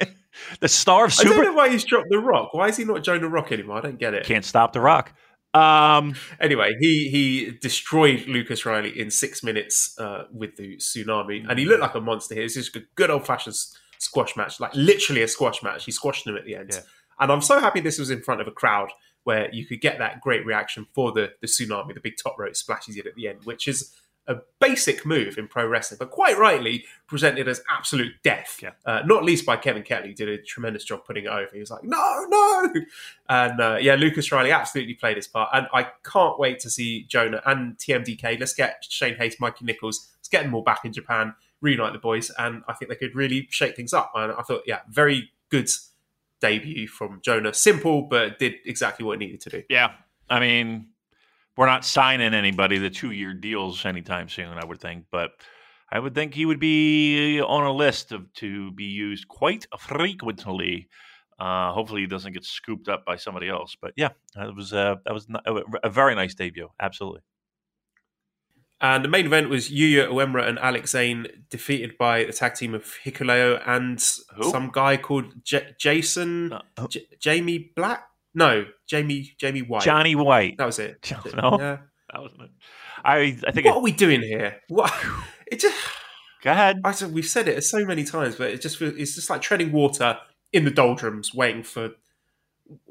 the star of I don't Super. know why he's dropped the Rock. Why is he not Jonah Rock anymore? I don't get it. Can't stop the Rock. Um, Anyway, he he destroyed Lucas Riley in six minutes uh, with the tsunami, and he looked like a monster here. It's just a good old fashioned squash match, like literally a squash match. He squashed him at the end, Yeah. and I'm so happy this was in front of a crowd where you could get that great reaction for the the tsunami, the big top rope splashes in at the end, which is a basic move in pro wrestling, but quite rightly presented as absolute death. Yeah. Uh, not least by Kevin Kelly, who did a tremendous job putting it over. He was like, "No, no," and uh, yeah, Lucas Riley absolutely played his part, and I can't wait to see Jonah and TMDK. Let's get Shane Haste, Mikey Nichols, let's get them all back in Japan, reunite the boys, and I think they could really shake things up. And I thought, yeah, very good debut from Jonah. Simple, but did exactly what it needed to do. yeah, I mean, we're not signing anybody the two year deals anytime soon. I would think, but I would think he would be on a list of to be used quite frequently. Uh, hopefully, he doesn't get scooped up by somebody else. But yeah, that was uh, that was a, a very nice debut. Absolutely. And the main event was Yuya Uemura and Alex Zane defeated by the tag team of Hikuleo and Who? some guy called J- Jason Uh, J- Jamie Black. No, Jamie Jamie White. Johnny White. That was it. No. Yeah. That wasn't it. I I think. What It, are we doing here? What? It just. go ahead. I said we've said it so many times, but it just it's just like treading water in the doldrums, waiting for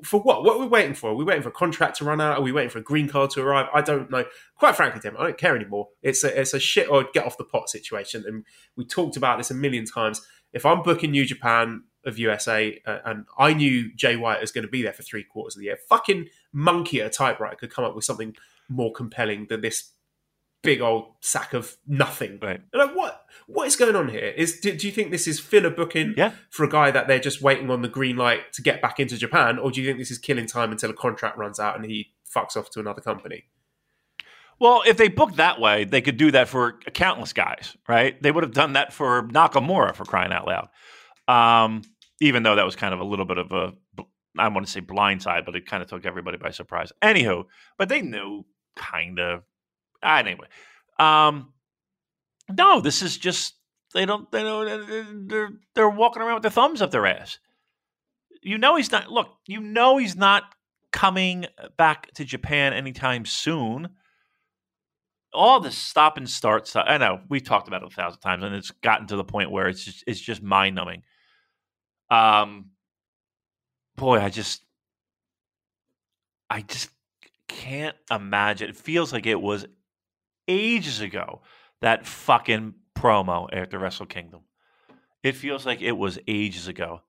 for what? What are we waiting for? Are we waiting for a contract to run out? Are we waiting for a green card to arrive? I don't know. Quite frankly, Tim, I don't care anymore. It's a it's a shit or get off the pot situation, and we talked about this a million times. If I'm booking New Japan of USA, uh, and I knew Jay White was going to be there for three quarters of the year, fucking monkey at a typewriter could come up with something more compelling than this big old sack of nothing. Right. Like what what is going on here? Is do, do you think this is filler booking Yeah. for a guy that they're just waiting on the green light to get back into Japan, or do you think this is killing time until a contract runs out and he fucks off to another company? Well, if they booked that way, they could do that for countless guys, right? They would have done that for Nakamura for crying out loud. Um, even though that was kind of a little bit of a, I want to say blindside, but it kind of took everybody by surprise. Anywho, but they knew kind of. Anyway, um, no, this is just they don't they don't they're they're walking around with their thumbs up their ass. You know he's not. Look, you know he's not coming back to Japan anytime soon all this stop and start stuff. I know we've talked about it a thousand times, and it's gotten to the point where it's just it's just mind numbing. Um, boy, I just I just can't imagine. It feels like it was ages ago that fucking promo after Wrestle Kingdom. It feels like it was ages ago.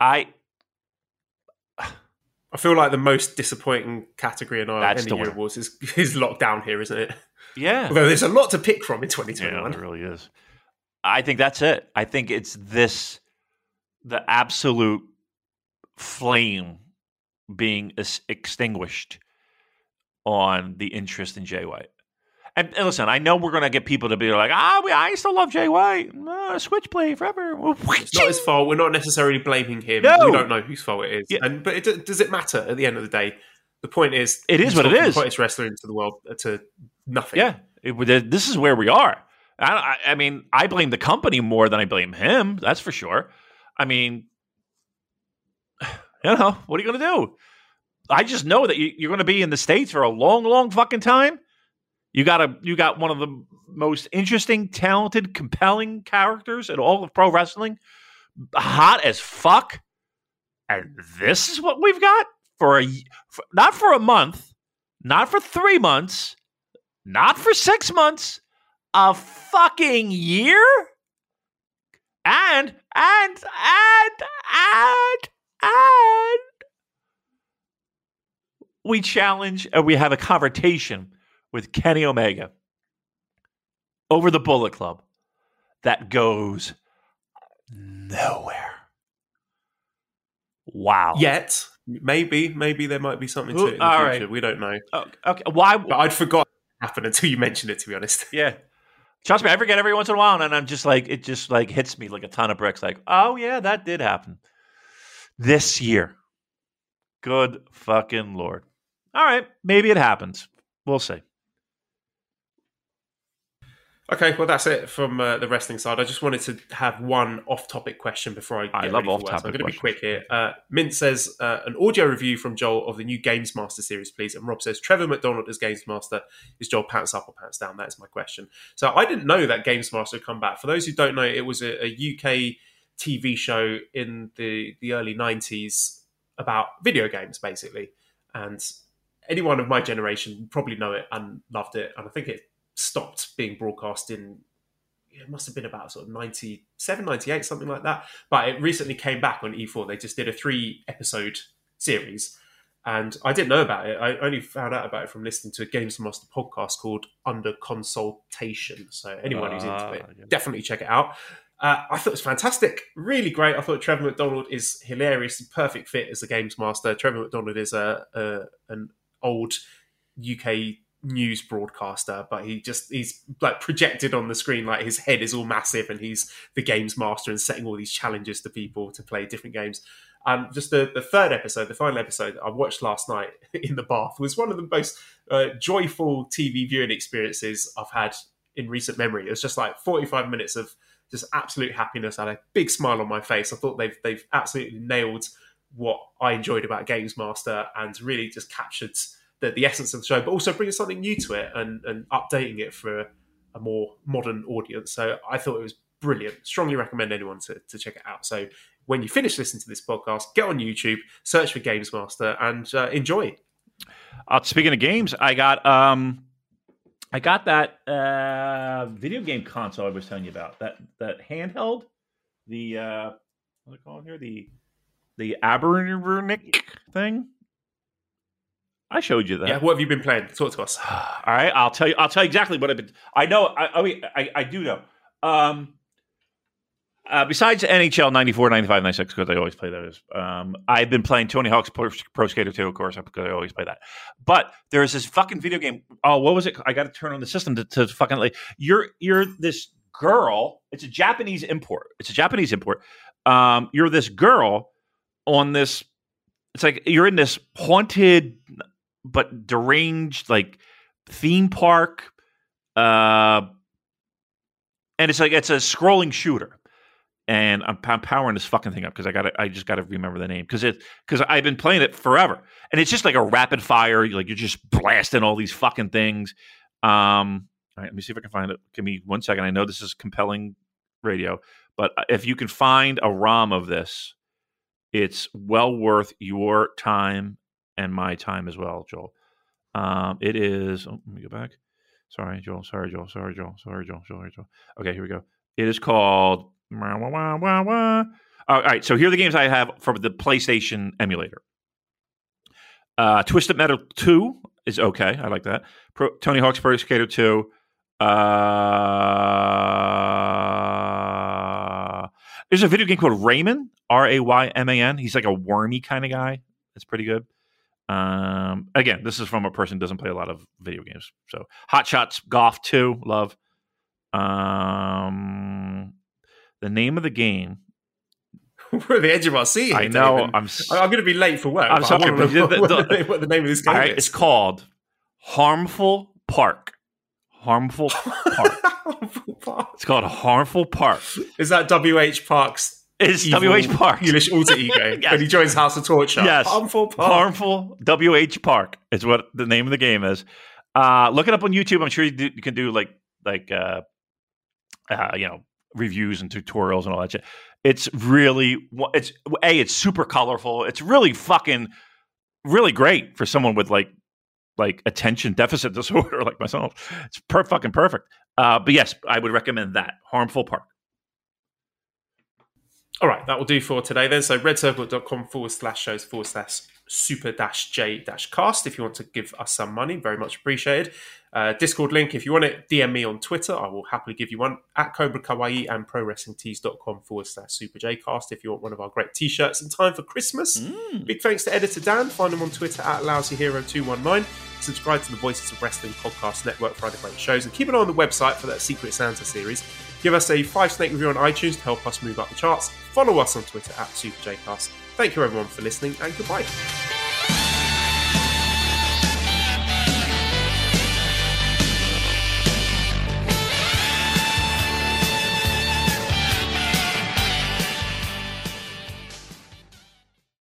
I I feel like the most disappointing category in our That's any the year awards is, is lockdown here, isn't it? yeah. Although there's a lot to pick from in Yeah, 2021. it really is. I think that's it. I think it's this the absolute flame being ex- extinguished on the interest in Jay White. And, and listen, I know we're going to get people to be like, ah, we, I still love Jay White. Uh, play forever. It's not his fault. We're not necessarily blaming him. No. We don't know whose fault it is. Yeah. And but it, does it matter at the end of the day? The point is, It is what it is. The hottest wrestler into the world uh, to nothing. Yeah, it, this is where we are. I, I, I mean, I blame the company more than I blame him. That's for sure. I mean, you know, what are you going to do? I just know that you, you're going to be in the states for a long, long fucking time. You got a, you got one of the most interesting, talented, compelling characters in all of pro wrestling, hot as fuck, and this is what we've got for a, for, not for a month, not for three months, not for six months, a fucking year? And, and, and, and, and. We challenge and we have a confrontation with Kenny Omega over the Bullet Club that goes nowhere. Wow. Yet, maybe, maybe there might be something to it in the all future. right. We don't know. Oh, okay. Why? But I'd forgot it happened until you mentioned it. To be honest. Yeah. Trust me, I forget every once in a while, and I'm just like, it just like hits me like a ton of bricks. Like, oh yeah, that did happen this year. Good fucking lord. All right, maybe it happens. We'll see. Okay, well that's it from uh, the wrestling side. I just wanted to have one off-topic question before I get I love work. So off-topic I'm going to be quick here. Uh, Mint says uh, an audio review from Joel of the new Games Master series, please. And Rob says Trevor McDonald as Games Master is Joel pants up or pants down. That is my question. So I didn't know that Games Master had come back. For those who don't know, it was a, a UK TV show in the the early '90s about video games, basically. And anyone of my generation probably know it and loved it. And I think it stopped being broadcast in it must have been about sort of 97 98 something like that but it recently came back on e4 they just did a three episode series and i didn't know about it i only found out about it from listening to a games master podcast called under consultation so anyone who's into Ah, it yeah. definitely check it out uh, I thought it was fantastic, really great. I thought Trevor McDonald is hilarious, perfect fit as the games master. Trevor McDonald is a, a an old UK news broadcaster, but he just he's like projected on the screen like his head is all massive and he's the games master and setting all these challenges to people to play different games. Um, just the, the third episode, the final episode I watched last night in the bath was one of the most uh, joyful TV viewing experiences I've had in recent memory. It was just like 45 minutes of just absolute happiness. I had a big smile on my face. I thought they've they've absolutely nailed what I enjoyed about Games Master and really just captured the, the essence of the show, but also bringing something new to it and, and updating it for a more modern audience. So I thought it was brilliant. Strongly recommend anyone to, to check it out. So when you finish listening to this podcast, get on YouTube, search for Games Master, and uh, enjoy. Uh, speaking of games, I got um, I got that uh, video game console I was telling you about. That that handheld, the uh, what do they call it here? The the Anbernic thing. I showed you that. Yeah, what have you been playing? Talk to us. All right, I'll tell you. I'll tell you exactly what I've been. I know. I I, mean, I, I do know. Um, uh, besides NHL 94, 95, 96, because I always play those, um, I've been playing Tony Hawk's Pro, Pro Skater 2, of course, because I always play that. But there's this fucking video game. Oh, what was it? I got to turn on the system to, to fucking like. You're you're this girl. It's a Japanese import. It's a Japanese import. Um, you're this girl on this. It's like you're in this haunted but deranged like theme park. Uh, and it's like it's a scrolling shooter and I'm, I'm powering this fucking thing up because I got I just got to remember the name because it because I've been playing it forever and it's just like a rapid fire like you're just blasting all these fucking things. Um, all right, let me see if I can find it. Give me one second. I know this is compelling radio, but uh, if you can find a ROM of this, it's well worth your time and my time as well, Joel. Um, it is. Oh, let me go back. Sorry, Joel. Sorry, Joel. Sorry, Joel. Sorry, Joel. Sorry, Joel. Okay, here we go. It is called. All right, so here are the games I have from the PlayStation emulator. Uh, Twisted Metal 2 is okay. I like that. Pro, Tony Hawk's Pro Skater 2. Uh, there's a video game called Rayman, R A Y M A N. He's like a wormy kind of guy. That's pretty good. Um, again, this is from a person who doesn't play a lot of video games. So Hot Shots Golf 2, love. Um, the name of the game. We're at the edge of our seat. I know. David. I'm. I'm going to be late for work. I'm sorry, what, the- the, what the name of this game right, is. it's called Harmful Park. Harmful Park. It's called Harmful Park. is that W.H. Park's It's evil WH Park. English alter ego Yes. when he joins House of Torture? Yes. Harmful Park. Harmful WH Park is what the name of the game is. Uh, look it up on YouTube. I'm sure you, do, you can do like like uh, uh, you know reviews and tutorials and all that shit. It's really it's a it's super colorful. It's really fucking really great for someone with like like attention deficit disorder like myself. It's per fucking perfect. Uh, but yes, I would recommend that Harmful Park. All right, that will do for today then. So redcircle.com forward slash shows forward slash super dash j dash cast if you want to give us some money. Very much appreciated. Uh, Discord link if you want it, DM me on Twitter. I will happily give you one at Cobra Kawaii and Pro ProWrestlingTees.com forward slash super j cast if you want one of our great t shirts in time for Christmas. Big thanks to editor Dan. Find him on Twitter at LousyHero219. Subscribe to the Voices of Wrestling podcast network for other great shows and keep an eye on the website for that Secret Santa series. Give us a five snake review on iTunes to help us move up the charts. Follow us on Twitter at SuperJcast. Thank you everyone for listening and goodbye.